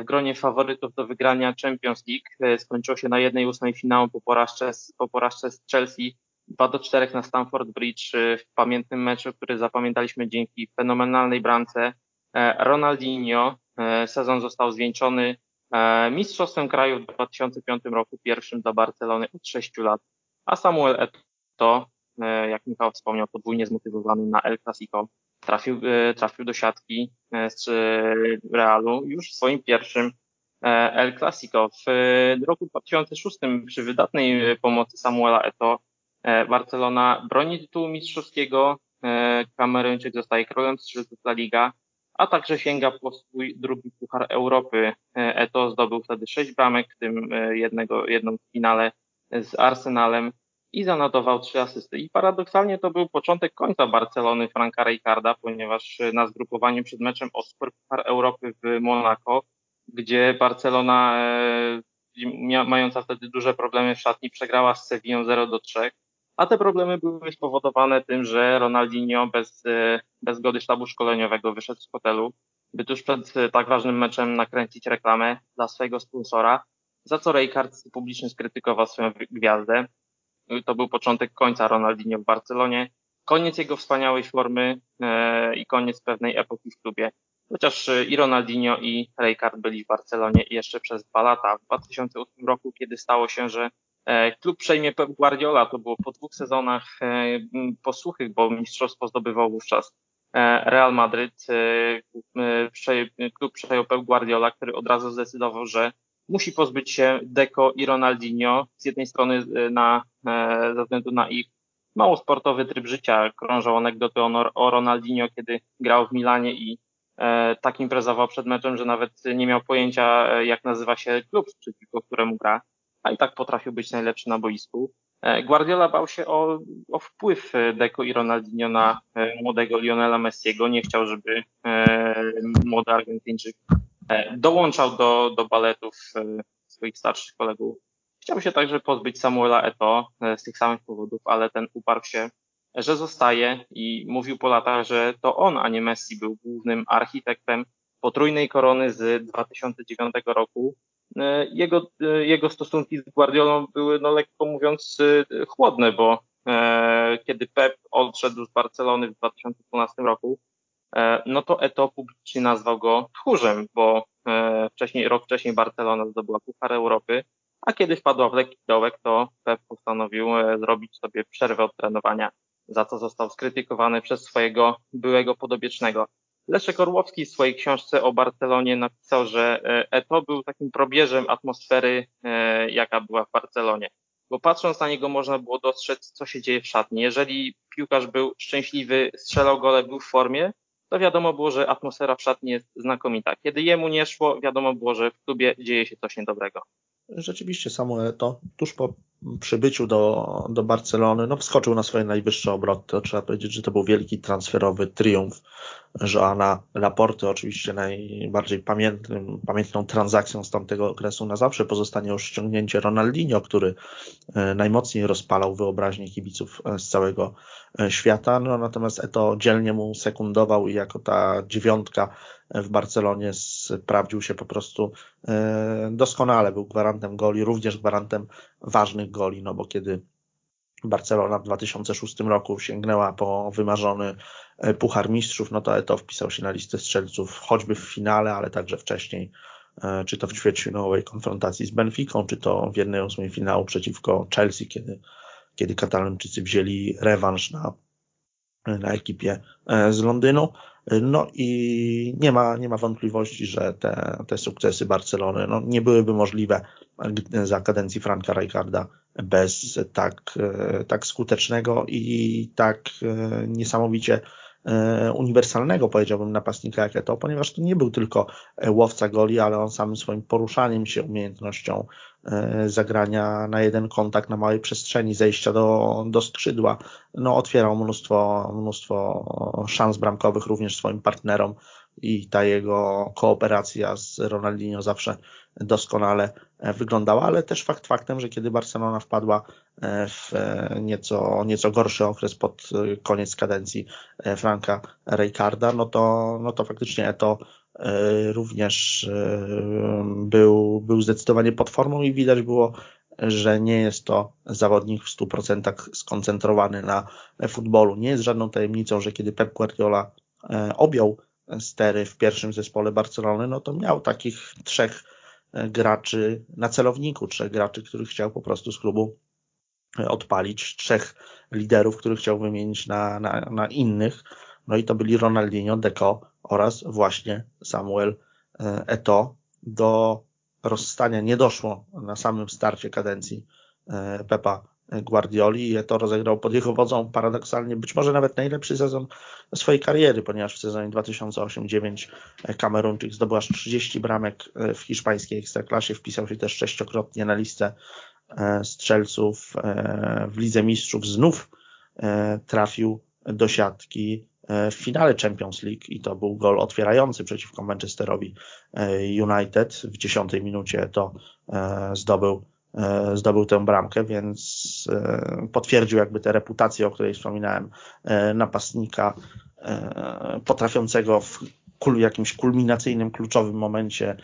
w gronie faworytów do wygrania Champions League. Skończyło się na jednej ósmej finału po porażce, po porażce z Chelsea 2 do 4 na Stamford Bridge w pamiętnym meczu, który zapamiętaliśmy dzięki fenomenalnej bramce Ronaldinho. Sezon został zwieńczony E, mistrzostwem kraju w 2005 roku, pierwszym dla Barcelony od 6 lat, a Samuel Eto'o, e, jak Michał wspomniał, podwójnie zmotywowany na El Clasico, trafił, e, trafił do siatki z Realu już w swoim pierwszym El Clasico. W roku 2006 przy wydatnej pomocy Samuela Eto'o Barcelona broni tytułu mistrzowskiego, Kameruńczyk zostaje królem strzelców La Liga, a także sięga po swój drugi Puchar Europy. E, Eto zdobył wtedy sześć bramek, w tym e, jednego, jedną w finale z Arsenalem i zanotował trzy asysty. I paradoksalnie to był początek końca Barcelony Franka Rijkaarda, ponieważ na zgrupowaniu przed meczem o Super Puchar Europy w Monaco, gdzie Barcelona, e, mająca wtedy duże problemy w szatni, przegrała z Sevillą 0 do 3 a te problemy były spowodowane tym, że Ronaldinho bez, e, bez zgody sztabu szkoleniowego wyszedł z hotelu, by tuż przed e, tak ważnym meczem nakręcić reklamę dla swojego sponsora, za co Rijkaard publicznie skrytykował swoją gwiazdę. To był początek końca Ronaldinho w Barcelonie, koniec jego wspaniałej formy e, i koniec pewnej epoki w klubie. Chociaż i Ronaldinho i Rijkaard byli w Barcelonie jeszcze przez dwa lata. W 2008 roku, kiedy stało się, że E, klub przejmie Pep Guardiola, to było po dwóch sezonach e, posłuchych, bo mistrzostwo zdobywał wówczas e, Real Madryt. Klub przejął Pep Guardiola, który od razu zdecydował, że musi pozbyć się Deco i Ronaldinho. Z jednej strony na, ze względu na ich mało sportowy tryb życia. Krążą anegdoty o Ronaldinho, kiedy grał w Milanie i tak imprezował przed meczem, że nawet nie miał pojęcia, jak nazywa się klub, przeciwko któremu gra a i tak potrafił być najlepszy na boisku. E, Guardiola bał się o, o wpływ Deco i Ronaldinho na e, młodego Lionela Messiego. Nie chciał, żeby e, młody Argentyńczyk dołączał do, do baletów swoich starszych kolegów. Chciał się także pozbyć Samuela Eto z tych samych powodów, ale ten uparł się, że zostaje i mówił po latach, że to on, a nie Messi był głównym architektem potrójnej korony z 2009 roku E, jego, e, jego stosunki z Guardiolą były, no lekko mówiąc, e, chłodne, bo kiedy Pep odszedł z Barcelony w 2012 roku, no to Eto publicznie nazwał go tchórzem, bo wcześniej, rok wcześniej Barcelona zdobyła Puchar Europy, a kiedy wpadła w lekki dołek, to Pep postanowił zrobić sobie przerwę od trenowania, za co został skrytykowany przez swojego byłego podobiecznego. Leszek Orłowski w swojej książce o Barcelonie napisał, że e, Eto był takim probierzem atmosfery, e, jaka była w Barcelonie. Bo patrząc na niego można było dostrzec, co się dzieje w szatni. Jeżeli piłkarz był szczęśliwy, strzelał gole, był w formie, to wiadomo było, że atmosfera w szatni jest znakomita. Kiedy jemu nie szło, wiadomo było, że w klubie dzieje się coś niedobrego. Rzeczywiście Samuel to tuż po przybyciu do, do Barcelony, no wskoczył na swoje najwyższe obroty. To trzeba powiedzieć, że to był wielki transferowy triumf Joana Laporty. Oczywiście najbardziej pamiętnym, pamiętną transakcją z tamtego okresu na zawsze pozostanie już ściągnięcie Ronaldinho, który e, najmocniej rozpalał wyobraźnię kibiców e, z całego e, świata. No, natomiast Eto dzielnie mu sekundował i jako ta dziewiątka w Barcelonie sprawdził się po prostu doskonale. Był gwarantem goli, również gwarantem ważnych goli, no bo kiedy Barcelona w 2006 roku sięgnęła po wymarzony e, Puchar Mistrzów, no to Eto wpisał się na listę strzelców choćby w finale, ale także wcześniej, e, czy to w ćwierćfinałowej konfrontacji z Benficą, czy to w jednej ósmej finału przeciwko Chelsea, kiedy, kiedy Katalończycy wzięli rewanż na, na ekipie e, z Londynu. No i nie ma, nie ma wątpliwości, że te, te sukcesy Barcelony no, nie byłyby możliwe za kadencji Franka Rijkaarda bez tak, tak skutecznego i tak e, niesamowicie uniwersalnego, powiedziałbym, napastnika jak to, ponieważ to nie był tylko łowca goli, ale on samym swoim poruszaniem się, umiejętnością e, zagrania na jeden kontakt na małej przestrzeni, zejścia do, do skrzydła, no otwierał mnóstwo, mnóstwo szans bramkowych również swoim partnerom, i ta jego kooperacja z Ronaldinho zawsze doskonale wyglądała, ale też fakt faktem, że kiedy Barcelona wpadła w nieco, nieco gorszy okres pod koniec kadencji Franka Rijkaarda, no to, no to faktycznie to również był, był zdecydowanie pod formą i widać było że nie jest to zawodnik w 100% skoncentrowany na futbolu. Nie jest żadną tajemnicą, że kiedy Pep Guardiola e, objął stery w pierwszym zespole Barcelony, no to miał takich trzech e, graczy na celowniku, trzech graczy, których chciał po prostu z klubu e, odpalić, trzech liderów, których chciał wymienić na, na, na innych. No i to byli Ronaldinho, Deco oraz właśnie Samuel Eto. Do rozstania nie doszło na samym starcie kadencji e, Pepa Guardioli. I to rozegrał pod jego wodzą paradoksalnie być może nawet najlepszy sezon swojej kariery, ponieważ w sezonie 2008-2009 Kamerunczyk zdobył aż 30 bramek e, w hiszpańskiej ekstraklasie, wpisał się też sześciokrotnie na listę e, strzelców w Lidze Mistrzów, znów trafił do siatki w finale Champions League i to był gol otwierający przeciwko Manchesterowi e, United. W dziesiątej minucie to e, zdobył, e, zdobył tę bramkę, więc potwierdził jakby tę reputację, o której wspominałem, napastnika potrafiącego w jakimś kulminacyjnym, kluczowym momencie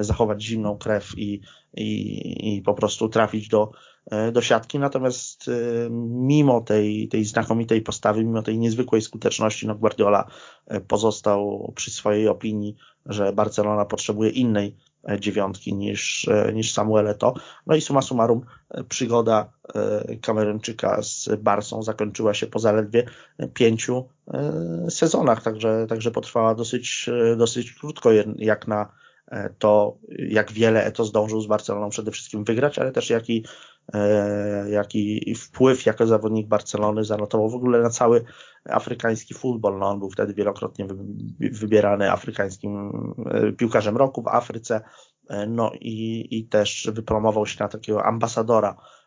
zachować zimną krew i, i, i po prostu trafić do, E, do siatki, natomiast e, mimo tej, tej znakomitej postawy, mimo tej niezwykłej skuteczności, no Guardiola e, pozostał przy swojej opinii, że Barcelona potrzebuje innej dziewiątki niż, niż Samuel Eto'o. No i suma summarum przygoda Kameryńczyka z Barsą zakończyła się po zaledwie pięciu sezonach, także, także potrwała dosyć, dosyć krótko jak na to, jak wiele Eto zdążył z Barceloną przede wszystkim wygrać, ale też jaki E, jaki wpływ jako zawodnik Barcelony zanotował w ogóle na cały afrykański futbol. No, on był wtedy wielokrotnie wybierany afrykańskim e, piłkarzem roku w Afryce, e, no i, i też wypromował się na takiego ambasadora E,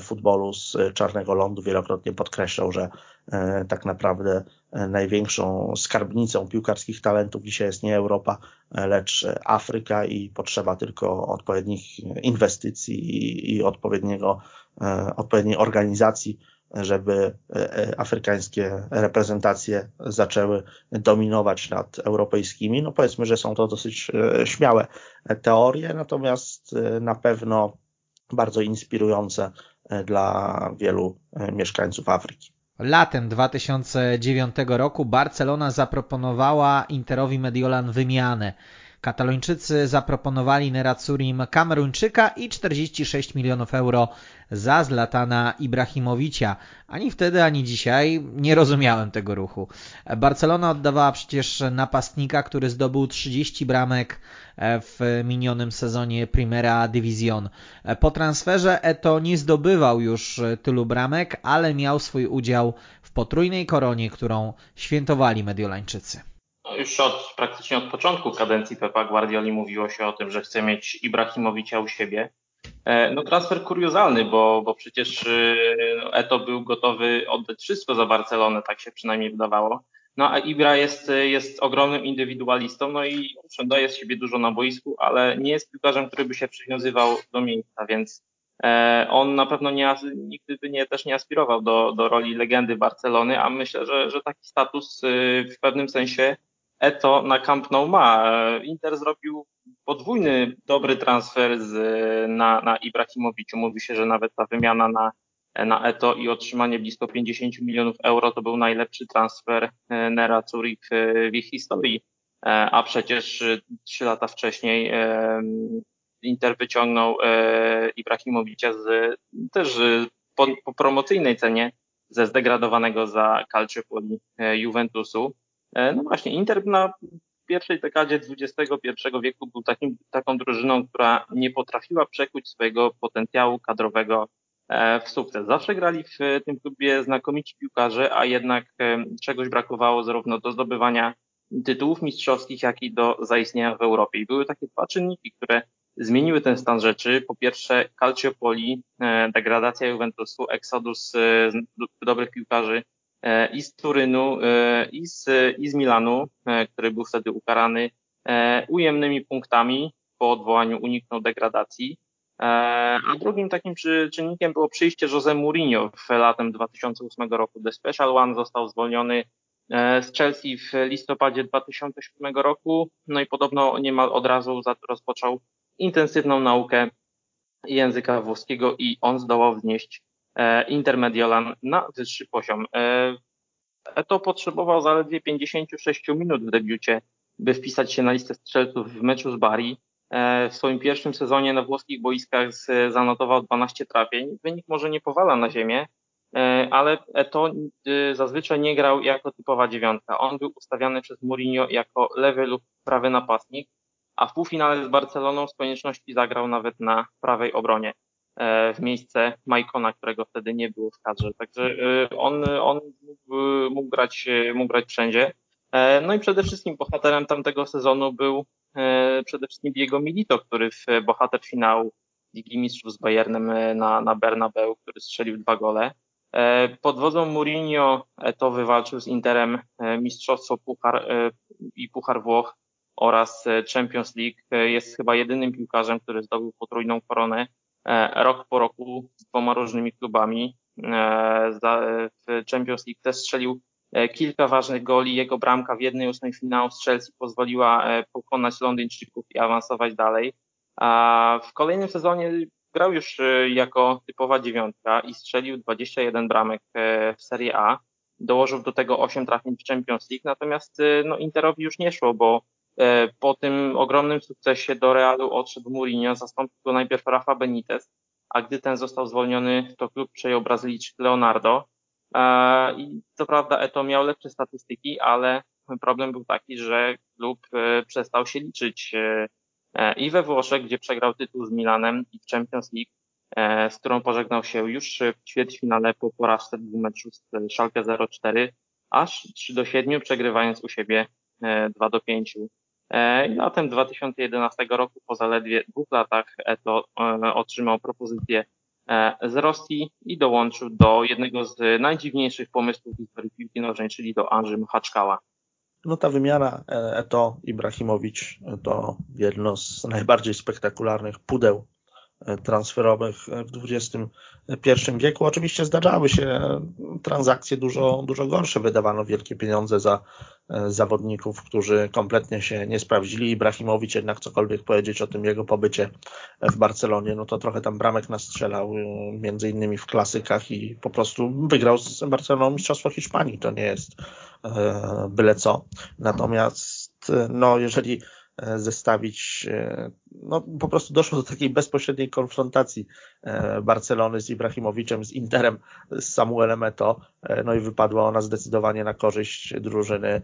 futbolu z Czarnego Lądu wielokrotnie podkreślał, że e, tak naprawdę e, największą skarbnicą piłkarskich talentów dzisiaj jest nie Europa, lecz Afryka i potrzeba tylko odpowiednich inwestycji i odpowiedniego, odpowiedniej organizacji, żeby afrykańskie reprezentacje zaczęły dominować nad europejskimi. No powiedzmy, że są to dosyć śmiałe teorie, natomiast na pewno bardzo inspirujące e, dla wielu e, mieszkańców Afryki. Latem 2009 roku Barcelona zaproponowała Interowi Mediolan wymianę. Katalończycy zaproponowali Neracurim Kameruńczyka i 46 milionów euro za Zlatana Ibrahimowicia. Ani wtedy, ani dzisiaj nie rozumiałem tego ruchu. Barcelona oddawała przecież napastnika, który zdobył 30 bramek w minionym sezonie Primera Division. Po transferze Eto nie zdobywał już tylu bramek, ale miał swój udział w potrójnej koronie, którą świętowali Mediolańczycy. Już od, praktycznie od początku kadencji Pepa Guardioli mówiło się o tym, że chce mieć Ibrahimowicza u siebie. E, no transfer kuriozalny, bo, bo przecież e, no, Eto był gotowy oddać wszystko za Barcelonę, tak się przynajmniej wydawało. No a Ibra jest, jest ogromnym indywidualistą, no i owszem, daje z siebie dużo na boisku, ale nie jest piłkarzem, który by się przywiązywał do miejsca, więc e, on na pewno nie, nigdy by nie, też nie aspirował do, do roli legendy Barcelony, a myślę, że, że taki status w pewnym sensie Eto na Camp Nou ma. Inter zrobił podwójny dobry transfer z, na, na Ibrahimowiciu. Mówi się, że nawet ta wymiana na, na Eto i otrzymanie blisko 50 milionów euro to był najlepszy transfer e, Nera Zurich w ich historii. E, a przecież e, trzy lata wcześniej Inter wyciągnął Ibrahimowicza z, też po, po promocyjnej cenie ze zdegradowanego za Calciopoli Juventusu. E, no właśnie, Inter na pierwszej dekadzie XXI wieku był takim, taką drużyną, która nie potrafiła przekuć swojego potencjału kadrowego e, w sukces. Zawsze grali w tym klubie znakomici piłkarze, a jednak e, czegoś brakowało zarówno do zdobywania tytułów mistrzowskich, jak i do zaistnienia w Europie. I były takie dwa czynniki, które zmieniły ten stan rzeczy. Po pierwsze Calciopoli, degradacja Juventusu, eksodus dobrych piłkarzy i z Turynu, i z, i z Milanu, który był wtedy ukarany ujemnymi punktami. Po odwołaniu uniknął degradacji. A drugim takim czynnikiem było przyjście Jose Mourinho w latem 2008 roku. The Special One został zwolniony E, z Chelsea w listopadzie 2007 roku. No i podobno niemal od razu rozpoczął intensywną naukę języka włoskiego i on zdołał wnieść e, Intermediolan na wyższy poziom. E, to potrzebował zaledwie 56 minut w debiucie, by wpisać się na listę strzelców w meczu z Bari. W swoim pierwszym sezonie na włoskich boiskach zanotował 12 trafień. Wynik może nie powala na ziemię, E, ale to y, zazwyczaj nie grał jako typowa dziewiątka. On był ustawiany przez Mourinho jako lewy lub prawy napastnik, a w półfinale z Barceloną z konieczności zagrał nawet na prawej obronie e, w miejsce Majkona, którego wtedy nie było w kadrze. Także y, on, on mógł, mógł, grać, mógł grać wszędzie. E, no i przede wszystkim bohaterem tamtego sezonu był przede wszystkim Diego Milito, który w bohater finału Ligi Mistrzów z Bayernem na, na Bernabeu, który strzelił dwa gole. E, pod wodzą Mourinho e, to wywalczył z Interem e, mistrzostwo Puchar i Puchar Włoch oraz Champions League. Jest chyba jedynym piłkarzem, który zdobył potrójną koronę rok po roku z dwoma różnymi klubami. W Champions League też strzelił kilka ważnych goli. Jego bramka w jednej ósmej finału z Chelsea pozwoliła pokonać Londyńczyków i awansować dalej. A w kolejnym sezonie grał już jako typowa dziewiątka i strzelił 21 bramek e, w Serie A. Dołożył do tego 8 trafień w Champions League, natomiast no, Interowi już nie szło, bo e, po tym ogromnym sukcesie do Realu odszedł Mourinho, zastąpił go najpierw Rafa Benitez, a gdy ten został zwolniony, to klub przejął Brazylijczyk Leonardo. E, I co prawda Eto miał lepsze statystyki, ale problem był taki, że klub przestał się liczyć E, i we Włoszech, gdzie przegrał tytuł z Milanem i w Champions League, e, z którą pożegnał się już w ćwierćfinale po porażce dwóch meczu z Schalke 0-4, aż 3 do 7, przegrywając u siebie 2 e, do 5. I latem 2011 roku, po zaledwie dwóch latach, Eto otrzymał propozycję z Rosji i dołączył do jednego z najdziwniejszych pomysłów w historii piłki nożnej, czyli do Andrzy Mchaczkała. No ta wymiana e, Eto Ibrahimowicz to jedno z najbardziej spektakularnych pudeł e, transferowych w XXI wieku. Oczywiście zdarzały się transakcje dużo, dużo gorsze. Wydawano wielkie pieniądze za e, zawodników, którzy kompletnie się nie sprawdzili. Ibrahimowicz jednak cokolwiek powiedzieć o tym jego pobycie w Barcelonie, no to trochę tam bramek nastrzelał, między innymi w klasykach i po prostu wygrał z Barceloną Mistrzostwo Hiszpanii. To nie jest E, byle co. Natomiast e, no, jeżeli e, zestawić, no po prostu doszło do takiej bezpośredniej konfrontacji Barcelony z Ibrahimowiczem, z Interem, z Samuelem Eto, no i wypadła ona zdecydowanie na korzyść drużyny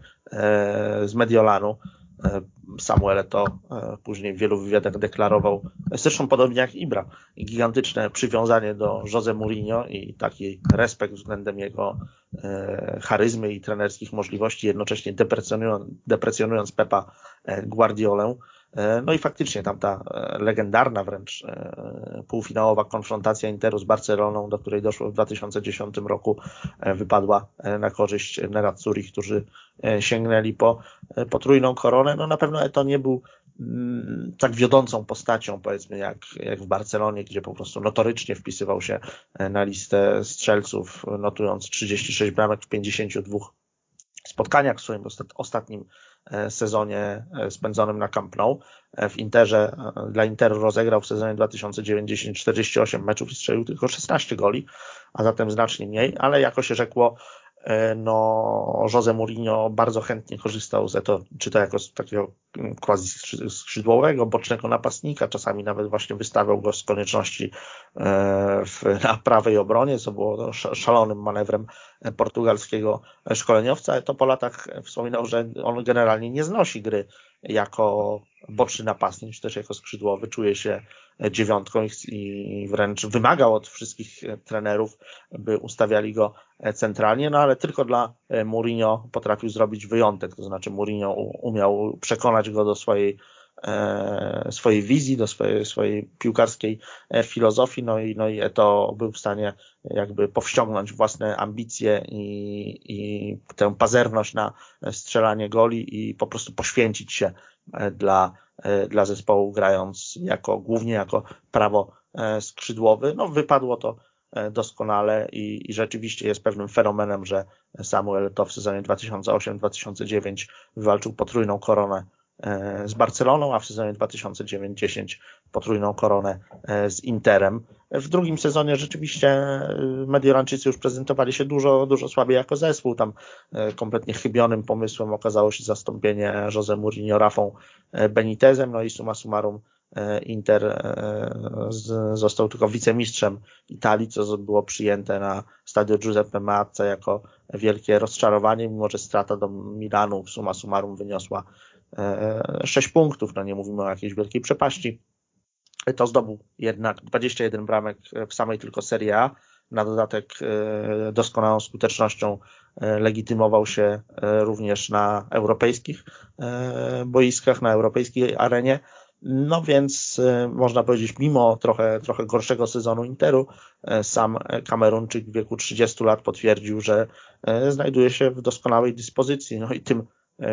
z Mediolanu. E, Samuel to e, później w wielu wywiadach deklarował, zresztą podobnie jak Ibra, gigantyczne przywiązanie do Jose Mourinho i taki respekt względem jego e, charyzmy i trenerskich możliwości, jednocześnie deprecjonując, deprecjonując Pepa Guardiolę. E, no i faktycznie tam ta e, legendarna wręcz e, półfinałowa konfrontacja Interu z Barceloną, do której doszło w 2010 roku, wypadła na korzyść Nerazzurich, którzy sięgnęli po potrójną koronę. No na pewno to nie był mm, tak wiodącą postacią, powiedzmy, jak, jak w Barcelonie, gdzie po prostu notorycznie wpisywał się na listę strzelców, notując 36 bramek w 52 spotkaniach w swoim ostatnim sezonie e, spędzonym na Camp Nou. E, w Interze, dla Interu rozegrał w sezonie 2009 48 meczów i strzelił tylko 16 goli, a zatem znacznie mniej, ale jako się rzekło, E, no Jose Mourinho bardzo chętnie korzystał z to, czy to jako takiego mm, quasi skrzydłowego, bocznego napastnika, czasami nawet właśnie wystawiał go z konieczności e, w, na prawej obronie, co było no, szalonym manewrem portugalskiego szkoleniowca. To po latach wspominał, że on generalnie nie znosi gry jako boczny napastnik, czy też jako skrzydłowy, czuje się dziewiątką i wręcz wymagał od wszystkich trenerów, by ustawiali go centralnie, no ale tylko dla Mourinho potrafił zrobić wyjątek, to znaczy Mourinho umiał przekonać go do swojej swojej wizji, do swojej, swojej piłkarskiej filozofii, no i, no i to był w stanie jakby powściągnąć własne ambicje i, i tę pazerność na strzelanie goli i po prostu poświęcić się dla, dla zespołu, grając jako, głównie jako prawo skrzydłowy. No wypadło to E, doskonale i, i rzeczywiście jest pewnym fenomenem, że Samuel to w sezonie 2008-2009 wywalczył potrójną koronę e, z Barceloną, a w sezonie 2009-10 potrójną koronę e, z Interem. W drugim sezonie rzeczywiście Mediolanczycy już prezentowali się dużo, dużo słabiej jako zespół. Tam kompletnie chybionym pomysłem okazało się zastąpienie Jose Mourinho Rafą Benitezem, no i suma summarum E, Inter e, został tylko wicemistrzem Italii, co było przyjęte na stadio Giuseppe Meazza jako wielkie rozczarowanie, mimo że strata do Milanu suma summarum wyniosła 6 e, punktów, no nie mówimy o jakiejś wielkiej przepaści. To zdobył jednak 21 bramek w samej tylko Serie A. Na dodatek doskonałą skutecznością legitymował się również na europejskich boiskach, na europejskiej arenie. No więc e, można powiedzieć, mimo trochę, trochę gorszego sezonu Interu, e, sam Kamerunczyk w wieku 30 lat potwierdził, że e, znajduje się w doskonałej dyspozycji. No i tym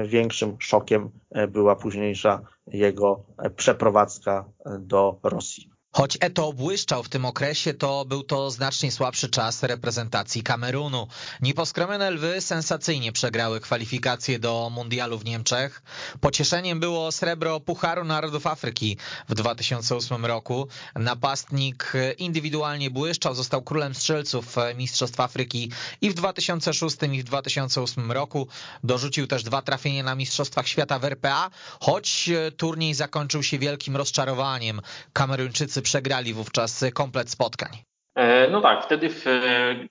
większym szokiem była późniejsza jego przeprowadzka do Rosji. Choć Eto błyszczał w tym okresie, to był to znacznie słabszy czas reprezentacji Kamerunu. Nieposkromione lwy sensacyjnie przegrały kwalifikacje do mundialu w Niemczech. Pocieszeniem było srebro Pucharu Narodów Afryki w 2008 roku. Napastnik indywidualnie błyszczał, został królem strzelców Mistrzostw Afryki i w 2006 i w 2008 roku. Dorzucił też dwa trafienia na Mistrzostwach Świata w RPA, choć turniej zakończył się wielkim rozczarowaniem. Kameruńczycy przegrali wówczas komplet spotkań. E, no tak, wtedy w,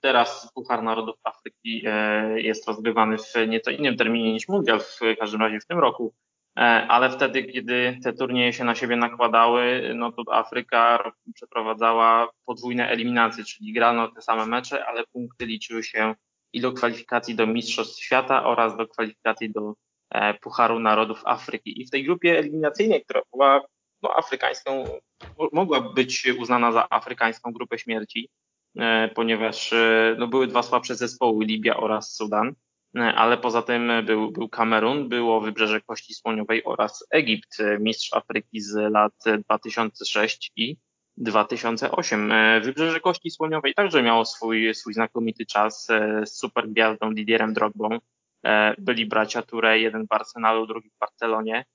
teraz Puchar Narodów Afryki e, jest rozgrywany w nieco innym terminie niż Mundial, w każdym razie w tym roku, e, ale wtedy, kiedy te turnieje się na siebie nakładały, no to Afryka przeprowadzała podwójne eliminacje, czyli grano te same mecze, ale punkty liczyły się i do kwalifikacji do Mistrzostw Świata oraz do kwalifikacji do Pucharu Narodów Afryki. I w tej grupie eliminacyjnej, która była no, afrykańską, mogła być uznana za afrykańską grupę śmierci, e, ponieważ e, no, były dwa słabsze zespoły, Libia oraz Sudan, e, ale poza tym był, był Kamerun, było Wybrzeże Kości Słoniowej oraz Egipt, mistrz Afryki z lat 2006 i 2008. Wybrzeże Kości Słoniowej także miało swój, swój znakomity czas z super gwiazdą Didierem Drogbą. Byli bracia Touré, jeden w Arsenalu, drugi w Barcelonie.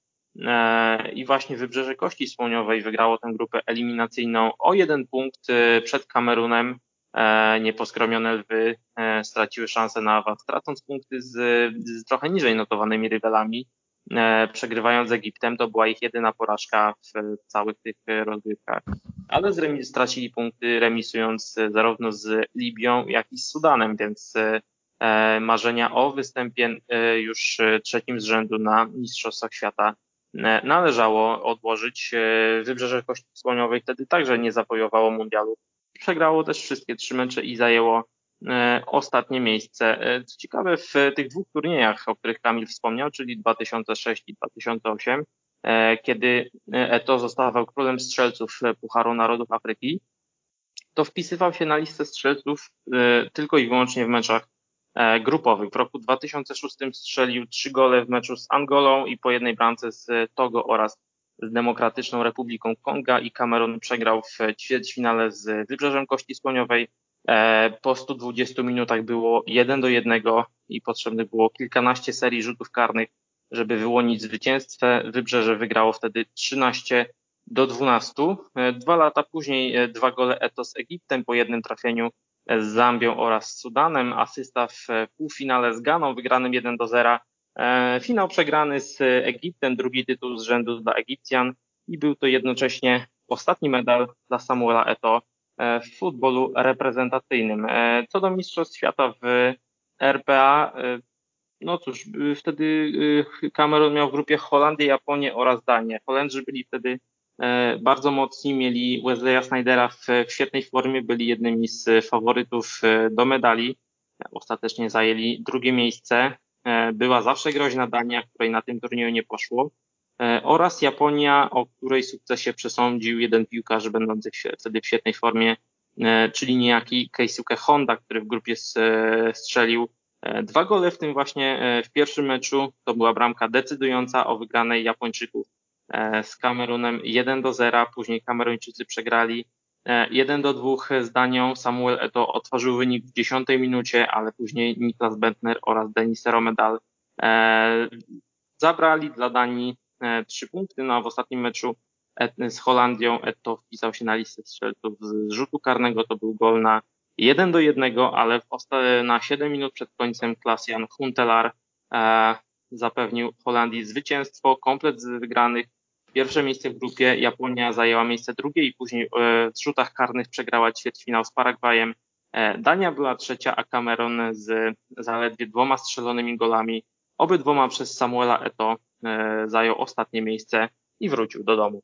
E, i właśnie Wybrzeże Kości Słoniowej wygrało tę grupę eliminacyjną o jeden punkt e, przed Kamerunem. E, nieposkromione lwy straciły szansę na awans, tracąc punkty z, z trochę niżej notowanymi rywalami. Przegrywając z Egiptem, to była ich jedyna porażka w całych tych rozgrywkach. Ale z remis, stracili punkty remisując zarówno z Libią, jak i z Sudanem, więc marzenia o występie już trzecim z rzędu na Mistrzostwach Świata należało odłożyć. E, Wybrzeże Kości Słoniowej wtedy także nie zapojowało mundialu. Przegrało też wszystkie trzy mecze i zajęło e, ostatnie miejsce. Co ciekawe, w tych dwóch turniejach, o których Kamil wspomniał, czyli 2006 i 2008, kiedy Eto zostawał królem strzelców Pucharu Narodów Afryki, to wpisywał się na listę strzelców tylko i wyłącznie w meczach E, grupowych. W roku 2006 strzelił trzy gole w meczu z Angolą i po jednej bramce z Togo oraz z Demokratyczną Republiką Konga i Kamerun przegrał w ćwierćfinale z Wybrzeżem Kości Słoniowej. E, po 120 minutach było 1 do 1 i potrzebne było kilkanaście serii rzutów karnych, żeby wyłonić zwycięstwo. Wybrzeże wygrało wtedy 13 do 12. E, dwa lata później dwa gole Eto z Egiptem po jednym trafieniu z Zambią oraz Sudanem, asysta w półfinale z Ganą wygranym 1 do 0, e, finał przegrany z Egiptem, drugi tytuł z rzędu dla Egipcjan i był to jednocześnie ostatni medal dla Samuela Eto e, w futbolu reprezentacyjnym. E, co do Mistrzostw Świata w RPA, no cóż, wtedy Kamerun miał w grupie Holandię, Japonię oraz Danię. Holendrzy byli wtedy E, bardzo mocni, mieli Wesleya Snydera w, w świetnej formie, byli jednymi z faworytów e, do medali. Ostatecznie zajęli drugie miejsce. E, była zawsze groźna Dania, której na tym turnieju nie poszło. oraz Japonia, o której sukcesie przesądził jeden piłkarz będący wtedy w świetnej formie, czyli niejaki Keisuke Honda, który w grupie strzelił dwa gole, w tym właśnie w pierwszym meczu to była bramka decydująca o wygranej Japończyków z Kamerunem 1 do 0, później Kameruńczycy przegrali 1 e, do 2 z Danią. Samuel Eto otworzył wynik w 10 minucie, ale później Niklas Bentner oraz Denis Romedal e, zabrali dla Danii e, trzy punkty. No a w ostatnim meczu z Holandią Eto wpisał się na listę strzelców z rzutu karnego. To był gol na 1 do 1, ale na 7 minut przed końcem Klasjan Huntelaar zapewnił Holandii zwycięstwo, komplet z wygranych Pierwsze miejsce w grupie Japonia zajęła miejsce drugie i później e, w rzutach karnych przegrała ćwierćfinał z Paragwajem. E, Dania była trzecia, a Cameron z zaledwie dwoma strzelonymi golami, obydwoma przez Samuela Eto, e, zajął ostatnie miejsce i wrócił do domu.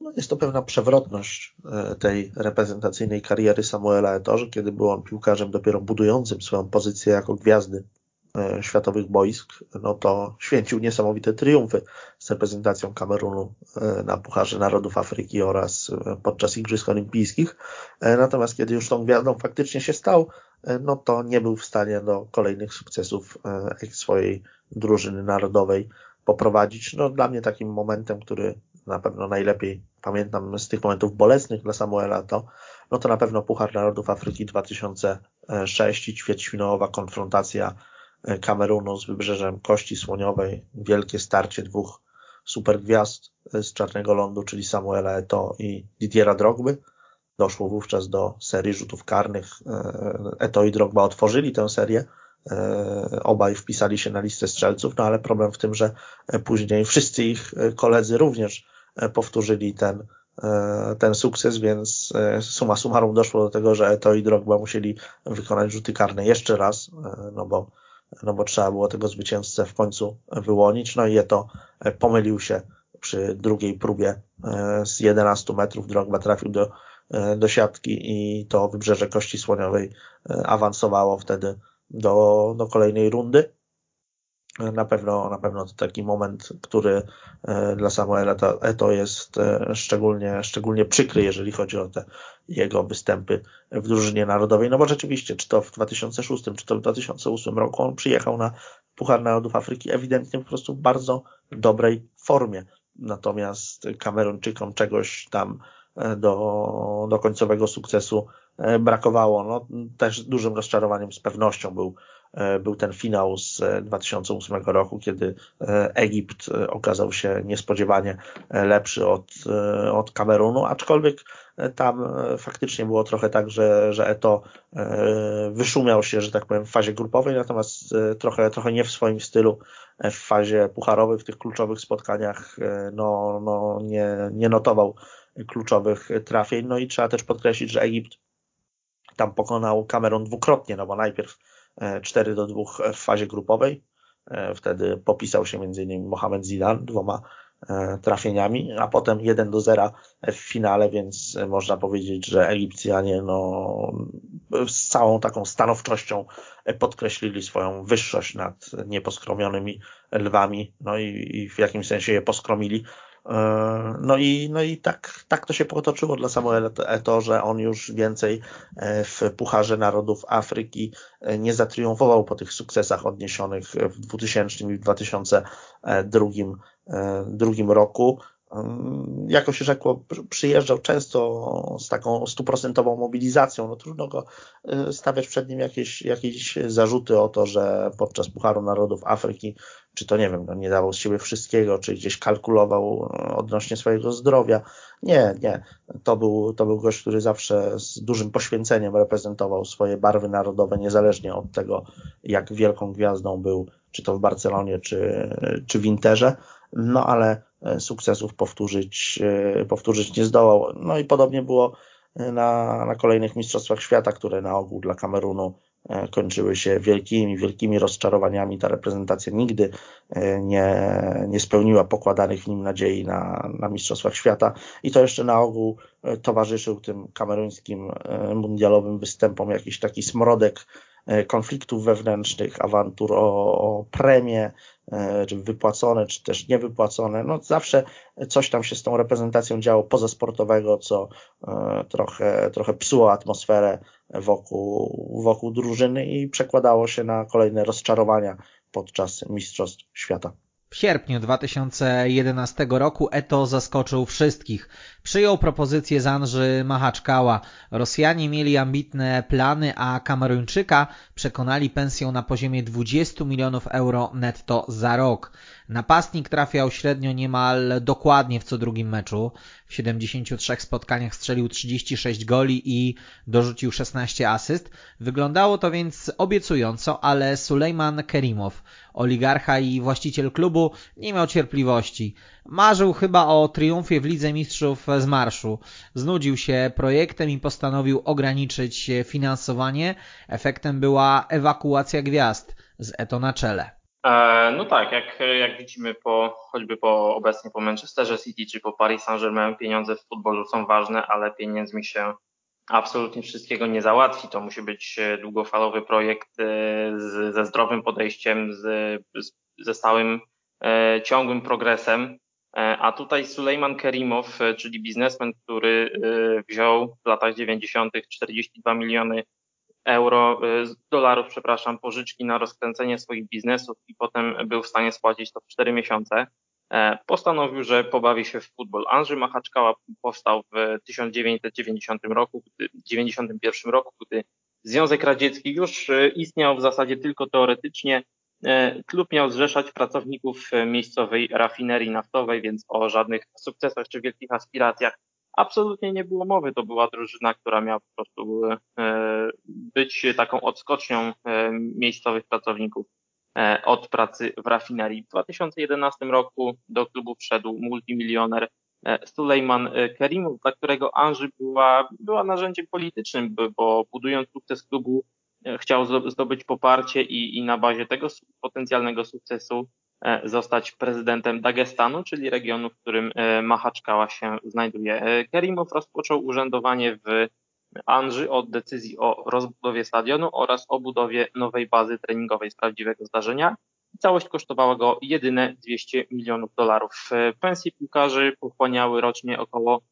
No jest to pewna przewrotność tej reprezentacyjnej kariery Samuela Eto, że kiedy był on piłkarzem dopiero budującym swoją pozycję jako gwiazdy światowych boisk, no to święcił niesamowite triumfy z reprezentacją Kamerunu e, na Pucharze Narodów Afryki oraz e, podczas Igrzysk Olimpijskich. Natomiast kiedy już tą gwiazdą faktycznie się stał, no to nie był w stanie do kolejnych sukcesów swojej drużyny narodowej poprowadzić. No dla mnie takim momentem, który na pewno najlepiej pamiętam z tych momentów bolesnych dla Samuela, to, no to na pewno Puchar Narodów Afryki 2006 i ćwierćfinałowa konfrontacja Kamerunu z wybrzeżem Kości Słoniowej. Wielkie starcie dwóch supergwiazd z Czarnego Lądu, czyli Samuela Eto i Didiera Drogby. Doszło wówczas do serii rzutów karnych. Eto i Drogba otworzyli tę serię. Obaj wpisali się na listę strzelców, no ale problem w tym, że później wszyscy ich koledzy również powtórzyli ten, ten sukces, więc suma summarum doszło do tego, że Eto i Drogba musieli wykonać rzuty karne jeszcze raz, no bo no bo trzeba było tego zwycięzcę w końcu wyłonić. No i to e, pomylił się przy drugiej próbie e, z 11 metrów. Drogba trafił do, e, do siatki i to wybrzeże Kości Słoniowej awansowało wtedy do, do kolejnej rundy. Na pewno, na pewno to taki moment, który e, dla Samuela Eto jest e, szczególnie, szczególnie przykry, jeżeli chodzi o te jego występy w drużynie narodowej. No bo rzeczywiście, czy to w 2006, czy to w 2008 roku on przyjechał na Puchar Narodów Afryki ewidentnie po prostu w bardzo dobrej formie. Natomiast Kameruńczykom czegoś tam e, do, do końcowego sukcesu brakowało. No, też dużym rozczarowaniem z pewnością był E, był ten finał z 2008 e, roku, kiedy e, Egipt okazał się niespodziewanie lepszy od, od Kamerunu, aczkolwiek tam faktycznie było trochę tak, że, że Eto wyszumiał się, że tak powiem, w fazie grupowej, natomiast trochę, trochę nie w swoim stylu w fazie pucharowej, w tych kluczowych spotkaniach no, no nie, nie notował kluczowych trafień. No i trzeba też podkreślić, że Egipt tam pokonał Kamerun dwukrotnie, no bo najpierw 4 do 2 w fazie grupowej. E, wtedy popisał się m.in. Mohamed Zidane dwoma e, trafieniami, a potem 1 do 0 w finale, więc można powiedzieć, że Egipcjanie no, z całą taką stanowczością podkreślili swoją wyższość nad nieposkromionymi lwami, no i, i w jakimś sensie je poskromili, no i, no i tak, tak to się potoczyło dla Samuela Eto, że on już więcej e, w Pucharze Narodów Afryki e, nie zatriumfował po tych sukcesach odniesionych w 2000 i w 2002 roku. Jako się rzekło, przyjeżdżał często z taką stuprocentową mobilizacją. No trudno go stawiać przed nim jakieś, jakieś zarzuty o to, że podczas Pucharu Narodów Afryki czy to nie wiem, no nie dawał z siebie wszystkiego, czy gdzieś kalkulował e, odnośnie swojego zdrowia. Nie, nie. To był, to był gość, który zawsze z dużym poświęceniem reprezentował swoje barwy narodowe, niezależnie od tego, jak wielką gwiazdą był, czy to w Barcelonie, czy, czy w Interze. No ale sukcesów powtórzyć, e, powtórzyć nie zdołał. No i podobnie było na, na kolejnych Mistrzostwach Świata, które na ogół dla Kamerunu E, kończyły się wielkimi, wielkimi rozczarowaniami. Ta reprezentacja nigdy e, nie, nie spełniła pokładanych w nim nadziei na, na Mistrzostwach Świata i to jeszcze na ogół e, towarzyszył tym kameruńskim mundialowym występom jakiś taki smrodek konfliktów wewnętrznych, awantur o, o premię, czy wypłacone, czy też niewypłacone. No zawsze coś tam się z tą reprezentacją działo pozasportowego, co trochę, trochę psuło atmosferę wokół, wokół drużyny i przekładało się na kolejne rozczarowania podczas Mistrzostw Świata. W sierpniu 2011 roku Eto zaskoczył wszystkich. Przyjął propozycję z Anży Mahaczkała. Rosjanie mieli ambitne plany, a Kameruńczyka przekonali pensją na poziomie 20 milionów euro netto za rok. Napastnik trafiał średnio niemal dokładnie w co drugim meczu. W 73 spotkaniach strzelił 36 goli i dorzucił 16 asyst. Wyglądało to więc obiecująco, ale Sulejman Kerimow, oligarcha i właściciel klubu, nie miał cierpliwości. Marzył chyba o triumfie w Lidze Mistrzów z marszu. Znudził się projektem i postanowił ograniczyć finansowanie. Efektem była ewakuacja gwiazd z Eto na czele. E, no tak, jak, jak widzimy po, choćby po obecnie po Manchesterze City czy po Paris Saint-Germain, pieniądze w futbolu są ważne, ale pieniędzmi się absolutnie wszystkiego nie załatwi. To musi być długofalowy projekt e, z, ze zdrowym podejściem, z, z, ze stałym, e, ciągłym progresem. A tutaj Sulejman Kerimow, czyli biznesmen, który wziął w latach 90. 42 miliony euro, y, dolarów, przepraszam, pożyczki na rozkręcenie swoich biznesów i potem był w stanie spłacić to w 4 miesiące, e, postanowił, że pobawi się w futbol. Andrzej Machaczkała powstał w 1990 roku, 91 roku, gdy Związek Radziecki już y, istniał w zasadzie tylko teoretycznie. E, klub miał zrzeszać pracowników miejscowej rafinerii naftowej, więc o żadnych sukcesach czy wielkich aspiracjach absolutnie nie było mowy. To była drużyna, która miała po prostu e, być taką odskocznią e, miejscowych pracowników e, od pracy w rafinerii. W 2011 roku do klubu wszedł multimilioner Sulejman Kerimow, dla którego Anży była, była narzędziem politycznym, bo budując sukces klubu chciał zdobyć poparcie i, i na bazie tego potencjalnego sukcesu zostać prezydentem Dagestanu, czyli regionu, w którym e, Mahaczkała się znajduje. E, Kerimow rozpoczął urzędowanie w Anży od decyzji o rozbudowie stadionu oraz o budowie nowej bazy treningowej z prawdziwego zdarzenia. Całość kosztowała go jedyne 200 milionów dolarów. Pensje piłkarzy pochłaniały rocznie około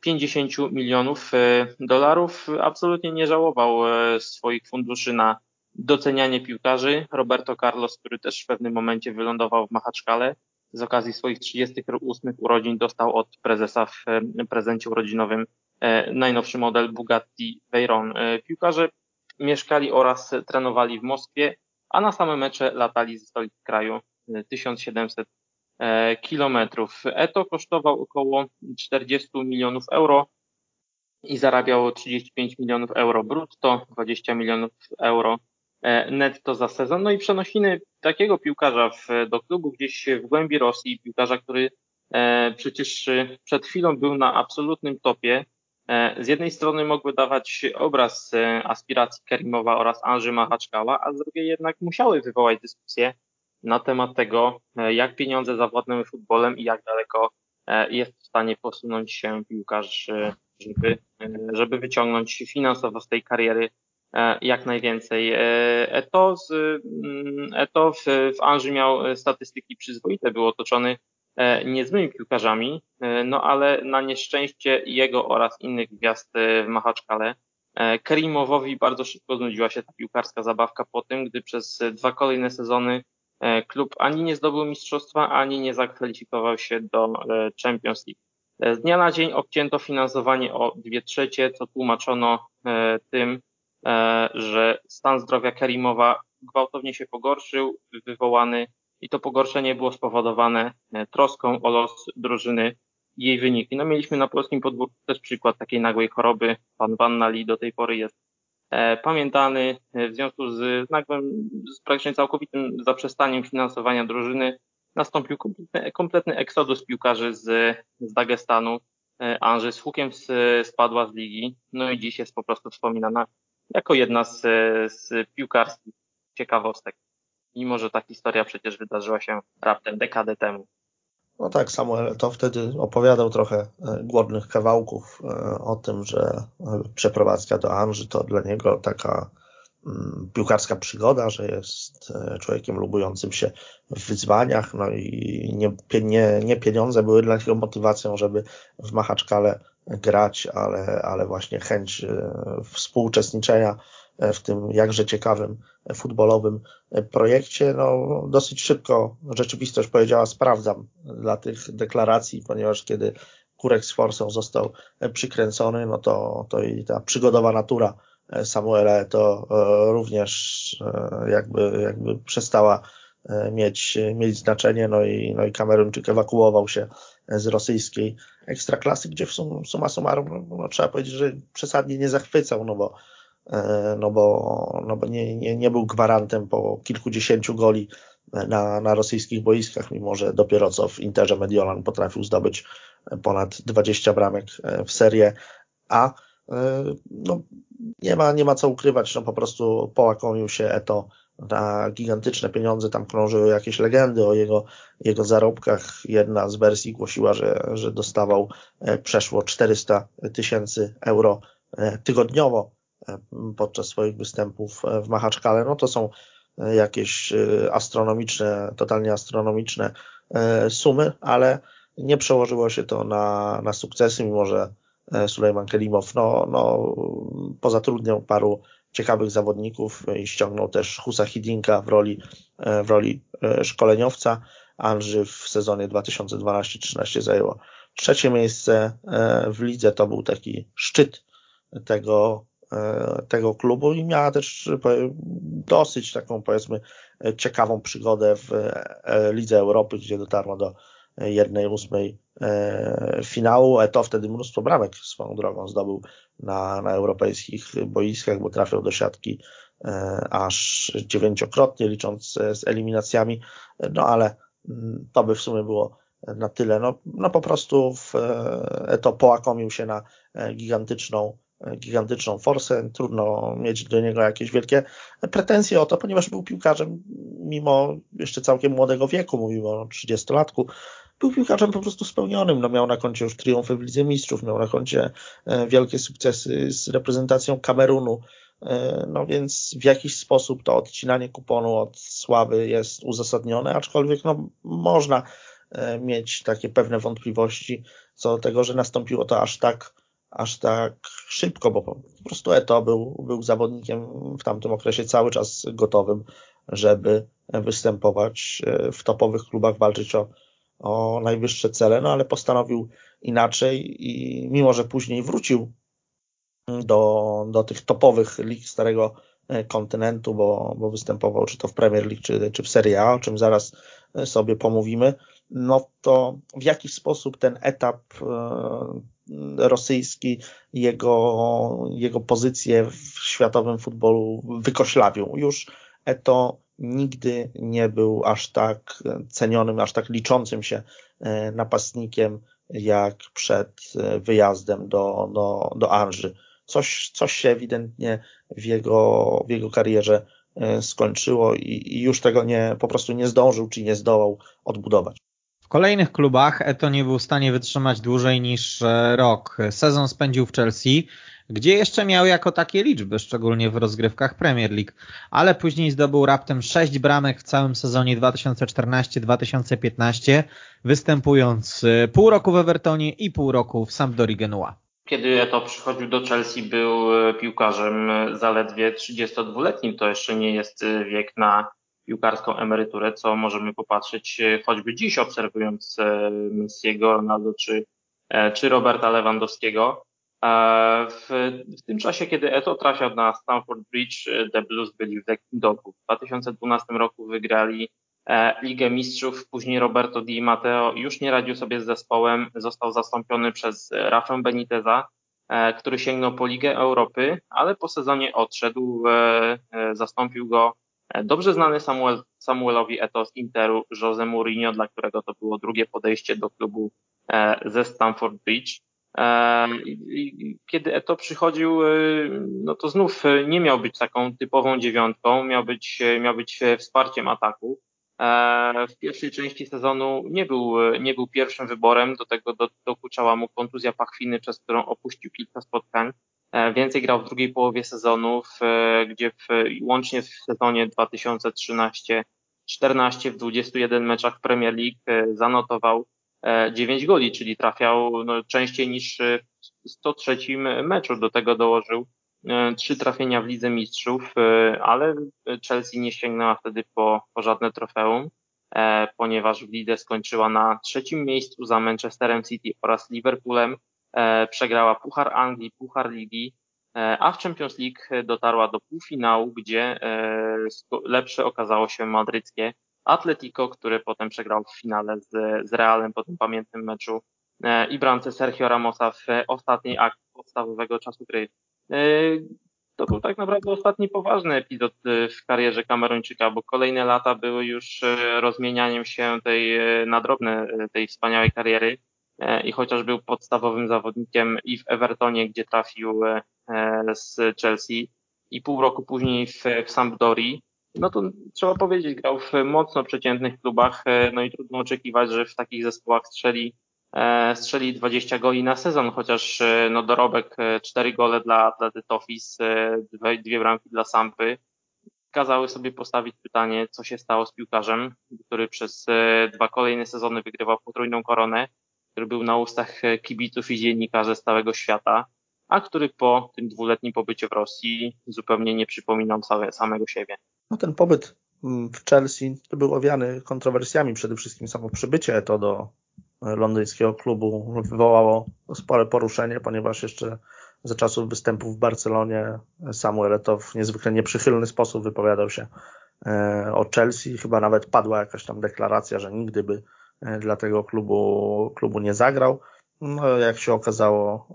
50 milionów dolarów. Absolutnie nie żałował swoich funduszy na docenianie piłkarzy. Roberto Carlos, który też w pewnym momencie wylądował w Machaczkale, z okazji swoich 38 urodzin dostał od prezesa w prezencie urodzinowym e, najnowszy model Bugatti Veyron. E, piłkarze mieszkali oraz trenowali w Moskwie, a na same mecze latali ze stolicy kraju 1700 e, kilometrów. Eto kosztował około 40 milionów euro i zarabiało 35 milionów euro brutto, 20 milionów euro netto za sezon. No i przenosiny takiego piłkarza w, do klubu gdzieś w głębi Rosji, piłkarza, który e, przecież przed chwilą był na absolutnym topie. E, z jednej strony mogły dawać obraz aspiracji Kerimowa oraz Anży Machaczkała, a z drugiej jednak musiały wywołać dyskusję na temat tego, jak pieniądze zawładnęły futbolem i jak daleko jest w stanie posunąć się piłkarz, żeby, żeby wyciągnąć finansowo z tej kariery E, jak najwięcej. E, Eto, z, mm, Eto w, w Anży miał statystyki przyzwoite, był otoczony e, niezłymi piłkarzami, no ale na nieszczęście jego oraz innych gwiazd w Machaczkale Kerimowowi bardzo szybko znudziła się ta piłkarska zabawka po tym, gdy przez dwa kolejne sezony klub ani nie zdobył mistrzostwa, ani nie zakwalifikował się do Champions League. Z dnia na dzień obcięto finansowanie o dwie trzecie, co tłumaczono tym, E, że stan zdrowia Kerimowa gwałtownie się pogorszył, wywołany i to pogorszenie było spowodowane e, troską o los drużyny i jej wyniki. No mieliśmy na polskim podwórku też przykład takiej nagłej choroby. Pan Wannali do tej pory jest e, pamiętany w związku z nagłym, z praktycznie całkowitym zaprzestaniem finansowania drużyny nastąpił kompletny, eksodus piłkarzy z, z Dagestanu. Anży z hukiem spadła z ligi, no i dziś jest po prostu wspominana jako jedna z, z piłkarskich ciekawostek. Mimo, że ta historia przecież wydarzyła się raptem dekadę temu. No tak, Samuel to wtedy opowiadał trochę e, głodnych kawałków e, o tym, że e, przeprowadzka do Anży to dla niego taka mm, piłkarska przygoda, że jest człowiekiem lubującym się w wyzwaniach, no i nie, nie, nie pieniądze były dla niego motywacją, żeby w Machaczkale grać, ale, ale właśnie chęć e, współuczestniczenia w tym jakże ciekawym futbolowym projekcie. No, dosyć szybko rzeczywistość powiedziała sprawdzam dla tych deklaracji, ponieważ kiedy Kurek z Forsą został przykręcony, no to, to i ta przygodowa natura Samuela to e, również e, jakby, jakby przestała e, mieć, mieć znaczenie, no i, no i Kameruńczyk ewakuował się z rosyjskiej ekstraklasy, gdzie w sum, suma summarum no, no, trzeba powiedzieć, że przesadnie nie zachwycał, no bo, no bo, no bo nie, nie, nie był gwarantem po kilkudziesięciu goli na, na rosyjskich boiskach, mimo że dopiero co w Interze Mediolan potrafił zdobyć ponad 20 bramek w serię A. No, nie ma, nie ma co ukrywać, no po prostu połakomił się Eto na gigantyczne pieniądze, tam krążyły jakieś legendy o jego, jego zarobkach. Jedna z wersji głosiła, że, że dostawał e, przeszło 400 tysięcy euro e, tygodniowo e, podczas swoich występów w Machaczkale. No to są jakieś astronomiczne, totalnie astronomiczne sumy, ale nie przełożyło się to na, na sukcesy, mimo że Sulejman Kelimow no, no, pozatrudniał paru ciekawych zawodników i ściągnął też Husa Hidinka w roli, e, w roli e, szkoleniowca. Andrzy w sezonie 2012-13 zajęło trzecie miejsce w lidze. To był taki szczyt tego, tego klubu i miała też dosyć taką powiedzmy ciekawą przygodę w Lidze Europy, gdzie dotarła do jednej ósmej e, finału. to wtedy mnóstwo bramek swoją drogą zdobył na, na europejskich boiskach, bo trafiał do siatki e, aż dziewięciokrotnie, licząc z eliminacjami. No ale mm, to by w sumie było na tyle. No, no po prostu w, e, to połakomił się na gigantyczną gigantyczną forsę, trudno mieć do niego jakieś wielkie pretensje o to, ponieważ był piłkarzem mimo jeszcze całkiem młodego wieku, mówimy o 30-latku, był piłkarzem po prostu spełnionym. No, miał na koncie już triumfy w Lidze Mistrzów, miał na koncie e, wielkie sukcesy z reprezentacją Kamerunu. E, no więc w jakiś sposób to odcinanie kuponu od sławy jest uzasadnione, aczkolwiek no, można e, mieć takie pewne wątpliwości co do tego, że nastąpiło to aż tak, aż tak szybko, bo po prostu Eto był, był zawodnikiem w tamtym okresie cały czas gotowym, żeby występować w topowych klubach, walczyć o o najwyższe cele, no ale postanowił inaczej i mimo, że później wrócił do, do tych topowych lig starego e, kontynentu, bo, bo występował czy to w Premier League, czy, czy w Serie A, o czym zaraz e, sobie pomówimy, no to w jakiś sposób ten etap e, rosyjski, jego, jego pozycję w światowym futbolu wykoślawił. Już Eto nigdy nie był aż tak cenionym, aż tak liczącym się e, napastnikiem jak przed e, wyjazdem do, do, do Anży. Coś, coś się ewidentnie w jego, w jego karierze e, skończyło i, i już tego nie, po prostu nie zdążył, czy nie zdołał odbudować. W kolejnych klubach Eto nie był w stanie wytrzymać dłużej niż rok. Sezon spędził w Chelsea, gdzie jeszcze miał jako takie liczby, szczególnie w rozgrywkach Premier League, ale później zdobył raptem 6 bramek w całym sezonie 2014-2015, występując y, pół roku w Evertonie i pół roku w Sampdorii Genua. Kiedy Eto przychodził do Chelsea, był y, piłkarzem zaledwie 32-letnim. To jeszcze nie jest y, wiek na piłkarską emeryturę, co możemy popatrzeć choćby dziś, obserwując Messiego, Ronaldo czy, czy Roberta Lewandowskiego. W, w, tym czasie, kiedy Eto trafiał na Stamford Bridge, The Blues byli w lekkim dołku. W 2012 roku wygrali e, Ligę Mistrzów, później Roberto Di Matteo już nie radził sobie z zespołem, został zastąpiony przez Rafę Beniteza, e, który sięgnął po Ligę Europy, ale po sezonie odszedł, e, zastąpił go dobrze znany Samuel, Samuelowi Eto z Interu, Jose Mourinho, dla którego to było drugie podejście do klubu ze Stamford Bridge. Kiedy Eto przychodził, e, no to znów e, nie miał być taką typową dziewiątką, miał być, e, miał być wsparciem ataku. W pierwszej części sezonu nie był, nie był pierwszym wyborem, do tego do, dokuczała mu kontuzja pachwiny, przez którą opuścił kilka spotkań. Więcej grał w drugiej połowie sezonu, gdzie w, łącznie w sezonie 2013 14 w 21 meczach Premier League zanotował 9 goli, czyli trafiał no, częściej niż w 103 meczu. Do tego dołożył E, trzy trafienia w Lidze Mistrzów, e, ale Chelsea nie sięgnęła wtedy po, po żadne trofeum, e, ponieważ w lidze skończyła na trzecim miejscu za Manchesterem City oraz Liverpoolem. Przegrała Puchar Anglii, Puchar Ligi, a w Champions League dotarła do półfinału, gdzie lepsze okazało się madryckie Atletico, które potem przegrał w finale z, z Realem po tym pamiętnym meczu i bramce Sergio Ramosa w ostatniej akcji podstawowego czasu gry. E, to był tak naprawdę ostatni poważny epizod e, w karierze Kameruńczyka, bo kolejne lata były już e, rozmienianiem się tej na drobne tej wspaniałej kariery i chociaż był podstawowym zawodnikiem i w Evertonie, gdzie trafił z Chelsea i pół roku później w, w Sampdori, no to trzeba powiedzieć, grał w mocno przeciętnych klubach, no i trudno oczekiwać, że w takich zespołach strzeli E, strzeli 20 goli na sezon, chociaż e, no, dorobek 4 e, gole dla, Detofis, dwie, dwie bramki dla Sampy, kazały sobie postawić pytanie, co się stało z piłkarzem, który przez dwa kolejne sezony wygrywał potrójną koronę, który był na ustach kibiców i dziennikarzy z całego świata, a który po tym dwuletnim pobycie w Rosji zupełnie nie przypominał samego siebie. No ten pobyt mm, w Chelsea był owiany kontrowersjami, przede wszystkim samo przybycie to do londyńskiego klubu wywołało spore poruszenie, ponieważ jeszcze za czasów występu w Barcelonie Samuel Eto'o w niezwykle nieprzychylny sposób wypowiadał się e, o Chelsea. Chyba nawet padła jakaś tam deklaracja, że nigdy by e, dla tego klubu, klubu nie zagrał. No, jak się okazało,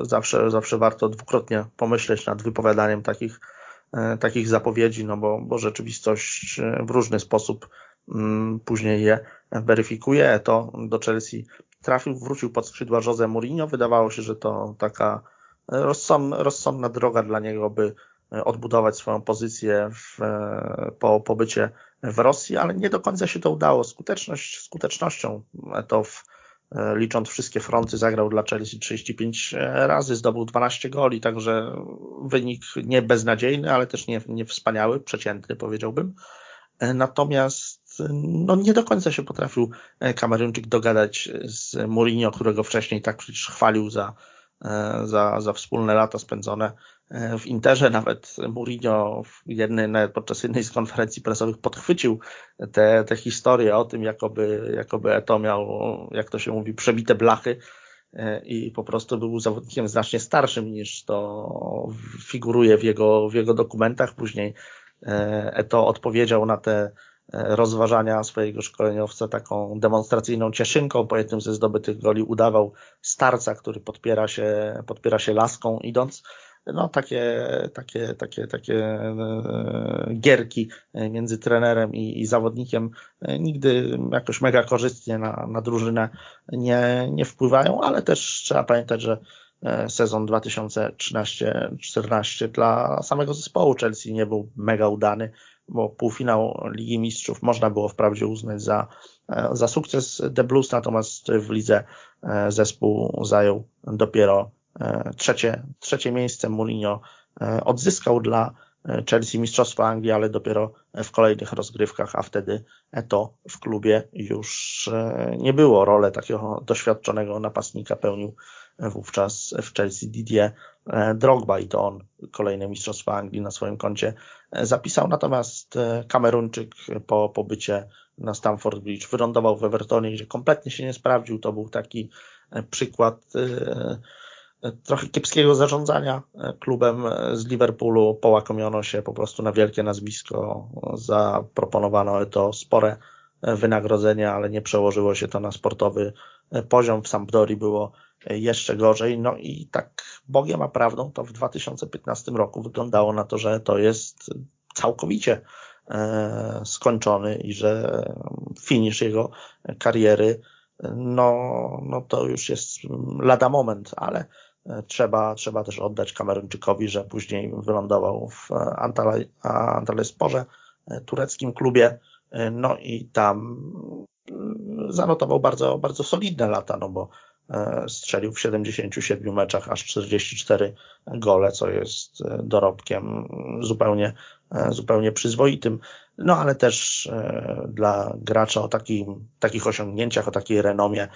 e, zawsze, zawsze warto dwukrotnie pomyśleć nad wypowiadaniem takich, takich zapowiedzi, no bo, bo rzeczywistość w różny sposób mm, później je weryfikuje, to do Chelsea trafił, wrócił pod skrzydła Jose Mourinho. Wydawało się, że to taka rozsądna droga dla niego, by odbudować swoją pozycję w, po pobycie w Rosji, ale nie do końca się to udało. Skuteczność skutecznością to w, licząc wszystkie fronty zagrał dla Chelsea 35 razy, zdobył 12 goli, także wynik nie beznadziejny, ale też nie, nie wspaniały, przeciętny powiedziałbym. Natomiast no nie do końca się potrafił e, Kameruńczyk dogadać z Mourinho, którego wcześniej tak przecież chwalił za, e, za, za wspólne lata spędzone e, w Interze. Nawet Mourinho w jednej, nawet podczas jednej z konferencji prasowych podchwycił te, te historie o tym, jakoby, jakoby Eto miał, jak to się mówi, przebite blachy i po prostu był zawodnikiem znacznie starszym niż to figuruje w jego, w jego dokumentach. Później Eto odpowiedział na te rozważania swojego szkoleniowca taką demonstracyjną cieszynką. Po jednym ze zdobytych goli udawał starca, który podpiera się, podpiera się laską idąc. No takie, takie, takie, takie e, gierki między trenerem i, i zawodnikiem nigdy jakoś mega korzystnie na, na drużynę nie, nie wpływają, ale też trzeba pamiętać, że e, sezon 2013-14 dla samego zespołu Chelsea nie był mega udany bo półfinał Ligi Mistrzów można było wprawdzie uznać za, e, za sukces. The Blues, natomiast w lidze e, zespół zajął dopiero e, trzecie, trzecie miejsce. Mourinho odzyskał dla Chelsea Mistrzostwo Anglii, ale dopiero w kolejnych rozgrywkach, a wtedy to w klubie już nie było. Rolę takiego doświadczonego napastnika pełnił wówczas w Chelsea Didier Drogba i to on kolejne Mistrzostwa Anglii na swoim koncie zapisał. Natomiast Kameruńczyk po pobycie na Stamford Bridge wylądował w Evertonie, gdzie kompletnie się nie sprawdził. To był taki przykład trochę kiepskiego zarządzania klubem z Liverpoolu. Połakomiono się po prostu na wielkie nazwisko. Zaproponowano to spore wynagrodzenie, ale nie przełożyło się to na sportowy poziom. W Sampdori było jeszcze gorzej. No i tak Bogiem a prawdą to w 2015 roku wyglądało na to, że to jest całkowicie e, skończony i że finisz jego kariery no, no to już jest lada moment, ale e, trzeba, trzeba też oddać Kameruńczykowi, że później wylądował w Antalyasporze, e, tureckim klubie, no i tam zanotował bardzo, bardzo solidne lata, no bo strzelił w 77 meczach aż 44 gole, co jest dorobkiem zupełnie, zupełnie przyzwoitym. No ale też dla gracza o takim, takich osiągnięciach, o takiej renomie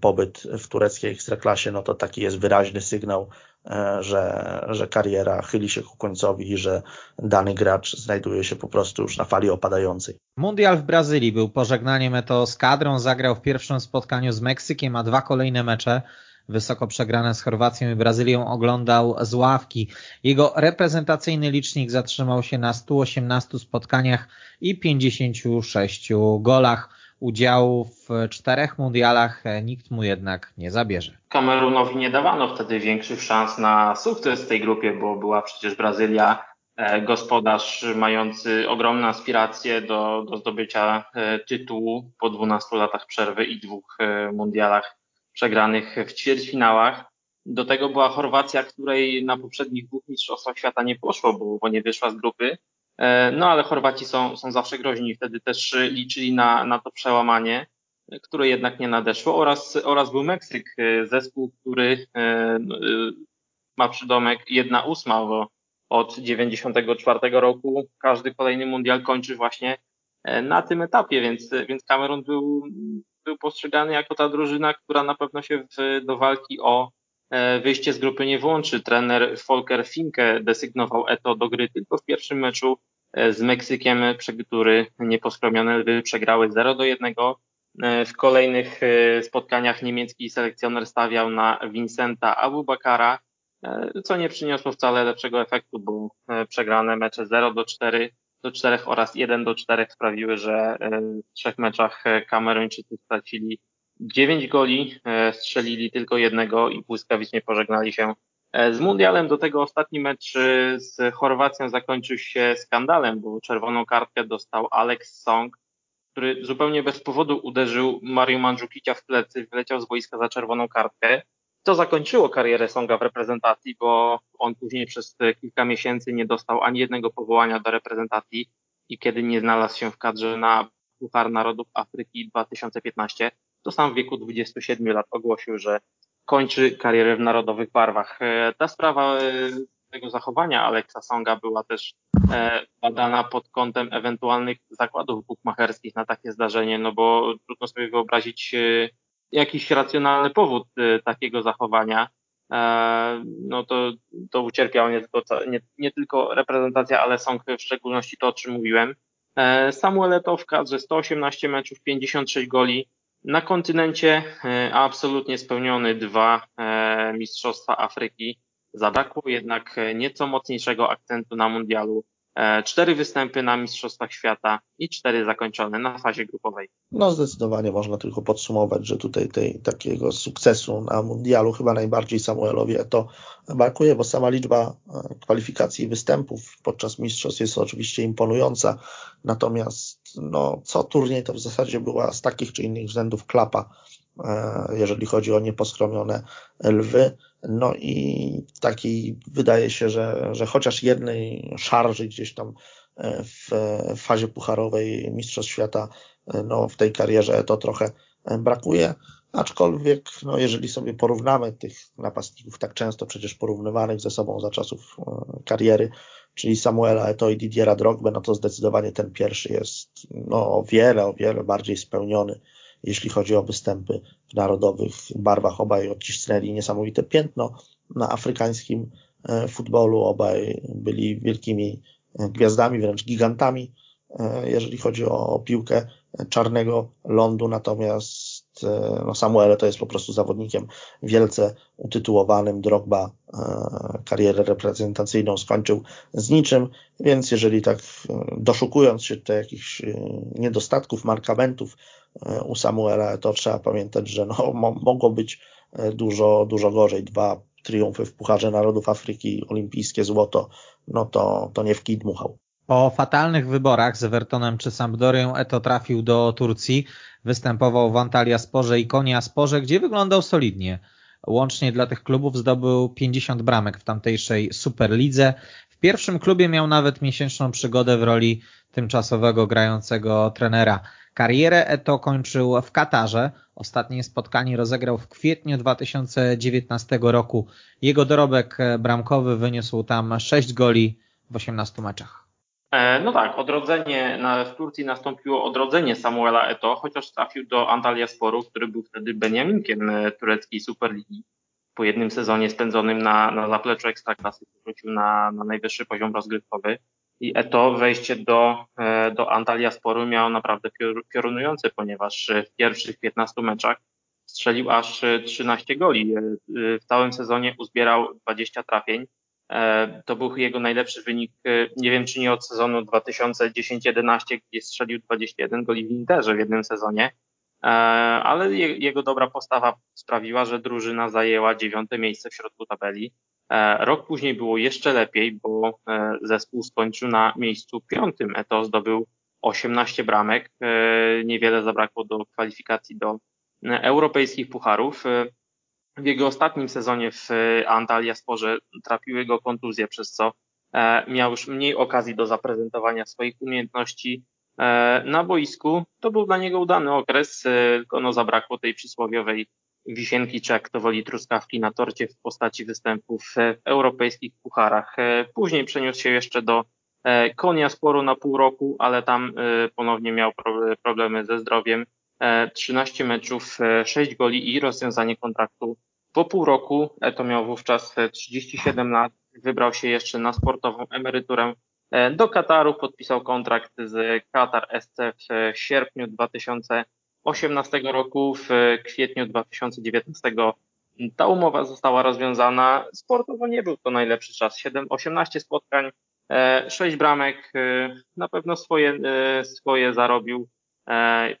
pobyt w tureckiej ekstraklasie, no to taki jest wyraźny sygnał E, że, że kariera chyli się ku końcowi i że dany gracz znajduje się po prostu już na fali opadającej. Mundial w Brazylii był pożegnaniem Eto z kadrą, zagrał w pierwszym spotkaniu z Meksykiem, a dwa kolejne mecze wysoko przegrane z Chorwacją i Brazylią oglądał z ławki. Jego reprezentacyjny licznik zatrzymał się na 118 spotkaniach i 56 golach udziału w czterech mundialach e, nikt mu jednak nie zabierze. Kamerunowi nie dawano wtedy większych szans na sukces w tej grupie, bo była przecież Brazylia, e, gospodarz mający ogromne aspiracje do, do zdobycia e, tytułu po 12 latach przerwy i dwóch mundialach przegranych w ćwierćfinałach. Do tego była Chorwacja, której na poprzednich dwóch mistrzostwach świata nie poszło, bo, bo nie wyszła z grupy. E, no ale Chorwaci są, są zawsze groźni, wtedy też liczyli na, na to przełamanie, które jednak nie nadeszło. Oraz, oraz był Meksyk, e, zespół, który e, ma przydomek jedna ósma, bo od 94 roku każdy kolejny mundial kończy właśnie na tym etapie, więc, więc Kamerun był, był postrzegany jako ta drużyna, która na pewno się w, do walki o wyjście z grupy nie włączy. Trener Volker Finke desygnował Eto do gry tylko w pierwszym meczu E, z Meksykiem, który nieposkromione lwy przegrały 0 do 1. E, w kolejnych e, spotkaniach niemiecki selekcjoner stawiał na Vincenta Abubakara, co nie przyniosło wcale lepszego efektu, bo przegrane mecze 0 do 4 do 4 oraz 1 do 4 sprawiły, że w trzech meczach Kameruńczycy stracili 9 goli, strzelili tylko jednego i błyskawicznie pożegnali się E, z mundialem do tego ostatni mecz e, z Chorwacją zakończył się skandalem, bo czerwoną kartkę dostał Alex Song, który zupełnie bez powodu uderzył Mario Mandzukicia w plecy, wyleciał z boiska za czerwoną kartkę. To zakończyło karierę Songa w reprezentacji, bo on później przez kilka miesięcy nie dostał ani jednego powołania do reprezentacji i kiedy nie znalazł się w kadrze na Puchar Narodów Afryki 2015, to sam w wieku 27 lat ogłosił, że kończy karierę w narodowych barwach. E, ta sprawa e, tego zachowania Alexa Songa była też e, badana pod kątem ewentualnych zakładów bukmacherskich na takie zdarzenie, no bo trudno sobie wyobrazić jakiś racjonalny powód takiego zachowania. No to, to ucierpiała nie tylko, nie, nie tylko reprezentacja, ale Song w szczególności to, o czym mówiłem. Samuel Eto'o w kadrze 118 meczów, 56 goli, na kontynencie e, absolutnie spełniony dwa e, Mistrzostwa Afryki. Zabrakło jednak e, nieco mocniejszego akcentu na mundialu. Cztery występy na Mistrzostwach Świata i cztery zakończone na fazie grupowej. No zdecydowanie można tylko podsumować, że tutaj tej, takiego sukcesu na mundialu chyba najbardziej Samuelowi to brakuje, bo sama liczba kwalifikacji i występów podczas mistrzostw jest oczywiście imponująca, natomiast no, co turniej to w zasadzie była z takich czy innych względów klapa, e, jeżeli chodzi o nieposkromione lwy. No i taki wydaje się, że, że chociaż jednej szarży gdzieś tam e, w fazie pucharowej Mistrzostw Świata e, no, w tej karierze to trochę brakuje. Aczkolwiek, no, jeżeli sobie porównamy tych napastników tak często przecież porównywanych ze sobą za czasów kariery, czyli Samuela Eto i Didiera Drogbe, no to zdecydowanie ten pierwszy jest no, o wiele, o wiele bardziej spełniony, jeśli chodzi o występy w narodowych barwach. Obaj odcisnęli niesamowite piętno na afrykańskim e, futbolu. Obaj byli wielkimi e, gwiazdami, wręcz gigantami, e, jeżeli chodzi o piłkę czarnego lądu. Natomiast no Samuel to jest po prostu zawodnikiem wielce utytułowanym. Drogba karierę reprezentacyjną skończył z niczym, więc jeżeli tak doszukując się tutaj jakichś niedostatków, markamentów u Samuela, to trzeba pamiętać, że no, mogło być dużo, dużo gorzej. Dwa triumfy w Pucharze Narodów Afryki, olimpijskie złoto, no to, to nie w kij dmuchał. Po fatalnych wyborach z Evertonem czy Sampdorią Eto trafił do Turcji, występował w Antalya Sporze i Konia Sporze, gdzie wyglądał solidnie. Łącznie dla tych klubów zdobył 50 bramek w tamtejszej Superlidze. W pierwszym klubie miał nawet miesięczną przygodę w roli tymczasowego grającego trenera. Karierę Eto kończył w Katarze. Ostatnie spotkanie rozegrał w kwietniu 2019 roku. Jego dorobek bramkowy wyniósł tam 6 goli w 18 meczach. E, no tak, odrodzenie na, w Turcji nastąpiło odrodzenie Samuela Eto, chociaż trafił do Antalya Sporu, który był wtedy Beniaminkiem e, tureckiej Superligi. Po jednym sezonie spędzonym na, na zapleczu Ekstraklasy wrócił na, na najwyższy poziom rozgrywkowy. I Eto wejście do, e, do Antalya Sporu miało naprawdę piorunujące, ponieważ w pierwszych 15 meczach strzelił aż 13 goli. W całym sezonie uzbierał 20 trafień E, to był jego najlepszy wynik, e, nie wiem czy nie od sezonu 2010-11, gdzie strzelił 21 goli w Interze w jednym sezonie, e, ale jego dobra postawa sprawiła, że drużyna zajęła dziewiąte miejsce w środku tabeli. Rok później było jeszcze lepiej, bo zespół skończył na miejscu piątym. Eto zdobył 18 bramek. Niewiele zabrakło do kwalifikacji do europejskich pucharów. W jego ostatnim sezonie w e, Antalya Sporze trapiły go kontuzje, przez co e, miał już mniej okazji do zaprezentowania swoich umiejętności e, na boisku. To był dla niego udany okres, tylko no zabrakło tej przysłowiowej wisienki, czy jak to woli truskawki na torcie w postaci występów w europejskich pucharach. Później przeniósł się jeszcze do Konia Sporu na pół roku, ale tam ponownie miał problemy ze zdrowiem. 13 meczów, 6 goli i rozwiązanie kontraktu po pół roku, to miał wówczas 37 lat, wybrał się jeszcze na sportową emeryturę e, do Kataru, podpisał kontrakt z Qatar SC w sierpniu 2018 roku, w kwietniu 2019 ta umowa została rozwiązana. Sportowo nie był to najlepszy czas. 7, 18 spotkań, 6 e, bramek, e, na pewno swoje, swoje zarobił.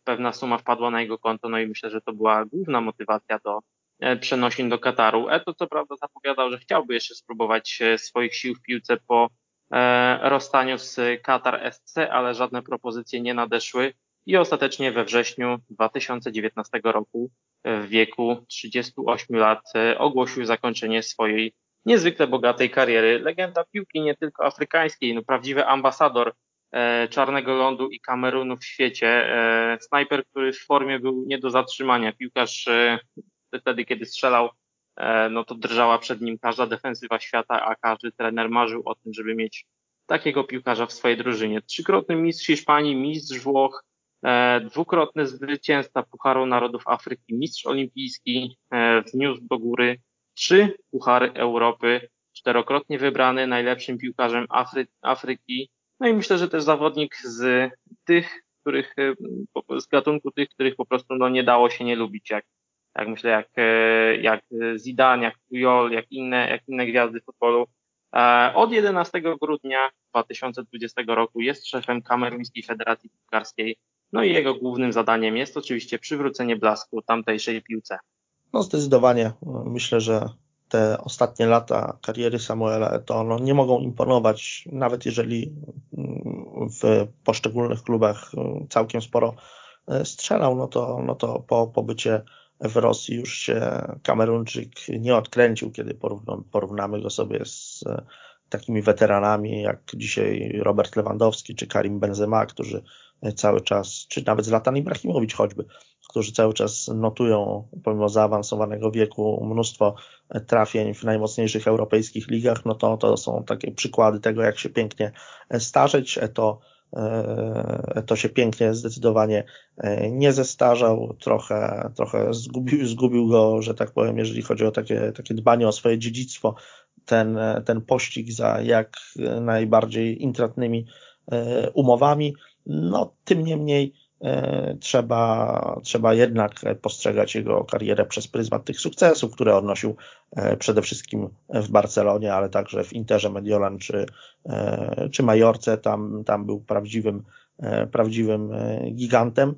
Pewna suma wpadła na jego konto, no i myślę, że to była główna motywacja do E, przenosin do Kataru. Eto co prawda zapowiadał, że chciałby jeszcze spróbować e, swoich sił w piłce po e, rozstaniu z Qatar SC, ale żadne propozycje nie nadeszły i ostatecznie we wrześniu 2019 roku w wieku 38 lat ogłosił zakończenie swojej niezwykle bogatej kariery. Legenda piłki nie tylko afrykańskiej, no prawdziwy ambasador Czarnego Lądu i Kamerunu w świecie. Snajper, który w formie był nie do zatrzymania. Piłkarz wtedy, kiedy strzelał, e, no to drżała przed nim każda defensywa świata, a każdy trener marzył o tym, żeby mieć takiego piłkarza w swojej drużynie. Trzykrotny mistrz Hiszpanii, mistrz Włoch, e, dwukrotny zwycięzca Pucharu Narodów Afryki, mistrz olimpijski, e, wniósł do góry trzy Puchary Europy, czterokrotnie wybrany najlepszym piłkarzem Afry Afryki. No i myślę, że też zawodnik z tych, których, z gatunku tych, których po prostu no, nie dało się nie lubić, jak jak myślę, jak, e, jak Zidane, jak Puyol, jak inne, jak inne gwiazdy futbolu. E, od 11 grudnia 2020 roku jest szefem Kameruńskiej Federacji Piłkarskiej. No i jego głównym zadaniem jest oczywiście przywrócenie blasku tamtejszej piłce. No zdecydowanie. Myślę, że te ostatnie lata kariery Samuela to no, nie mogą imponować, nawet jeżeli w poszczególnych klubach całkiem sporo e, strzelał, no to, no to po pobycie w Rosji już się Kamerunczyk nie odkręcił, kiedy porównamy go sobie z e, takimi weteranami jak dzisiaj Robert Lewandowski czy Karim Benzema, którzy cały czas, czy nawet Zlatan Ibrahimowicz choćby, którzy cały czas notują pomimo zaawansowanego wieku mnóstwo trafień w najmocniejszych europejskich ligach, no to to są takie przykłady tego, jak się pięknie starzeć. To E, to się pięknie zdecydowanie e, nie zestarzał, trochę, trochę zgubił, zgubił go, że tak powiem, jeżeli chodzi o takie, takie dbanie o swoje dziedzictwo, ten, ten pościg za jak najbardziej intratnymi e, umowami. No, tym niemniej E, trzeba, trzeba jednak postrzegać jego karierę przez pryzmat tych sukcesów, które odnosił e, przede wszystkim w Barcelonie, ale także w Interze Mediolan czy, e, czy Majorce. Tam, tam był prawdziwym, prawdziwym gigantem.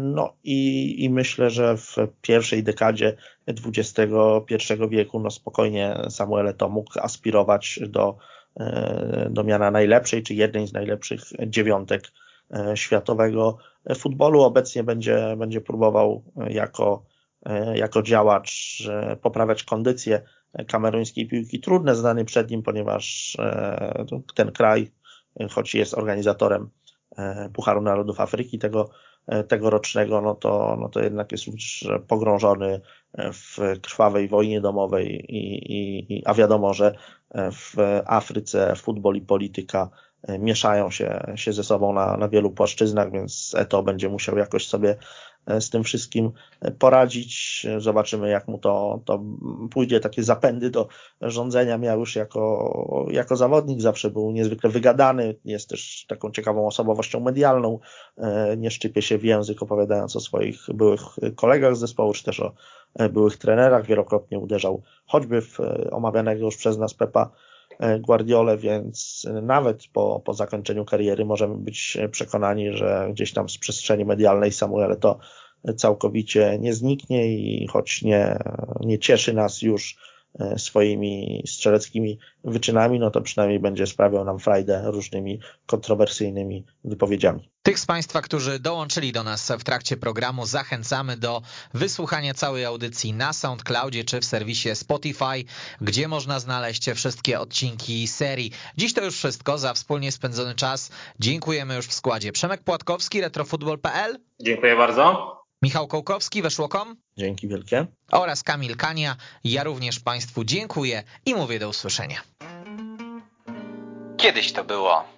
No i, i myślę, że w pierwszej dekadzie XXI wieku no spokojnie Samuel to mógł aspirować do, do miana najlepszej, czy jednej z najlepszych dziewiątek światowego futbolu. Obecnie będzie, będzie próbował jako, jako działacz poprawiać kondycję kameruńskiej piłki. Trudne zdanie przed nim, ponieważ e, ten kraj, choć jest organizatorem Pucharu Narodów Afryki tego, tegorocznego, no to, no to jednak jest już pogrążony w krwawej wojnie domowej, i, i, a wiadomo, że w Afryce futbol i polityka mieszają się, się ze sobą na, na wielu płaszczyznach, więc Eto będzie musiał jakoś sobie E, z tym wszystkim poradzić. Zobaczymy, jak mu to, to pójdzie. Takie zapędy do rządzenia miał już jako, jako zawodnik, zawsze był niezwykle wygadany, jest też taką ciekawą osobowością medialną, e, nie szczypie się w język opowiadając o swoich byłych kolegach z zespołu, czy też o e, byłych trenerach, wielokrotnie uderzał choćby w omawianego już przez nas Pepa Guardiole, więc nawet po, po zakończeniu kariery możemy być przekonani, że gdzieś tam z przestrzeni medialnej Samuel to całkowicie nie zniknie i choć nie, nie cieszy nas już E, swoimi strzeleckimi wyczynami, no to przynajmniej będzie sprawiał nam frajdę różnymi kontrowersyjnymi wypowiedziami. Tych z Państwa, którzy dołączyli do nas w trakcie programu, zachęcamy do wysłuchania całej audycji na SoundCloudzie czy w serwisie Spotify, gdzie można znaleźć wszystkie odcinki serii. Dziś to już wszystko za wspólnie spędzony czas. Dziękujemy już w składzie. Przemek Płatkowski, retrofutbol.pl. Dziękuję bardzo. Michał Kołkowski, weszło.com. Dzięki wielkie. Oraz Kamil Kania. Ja również Państwu dziękuję i mówię do usłyszenia. Kiedyś to było.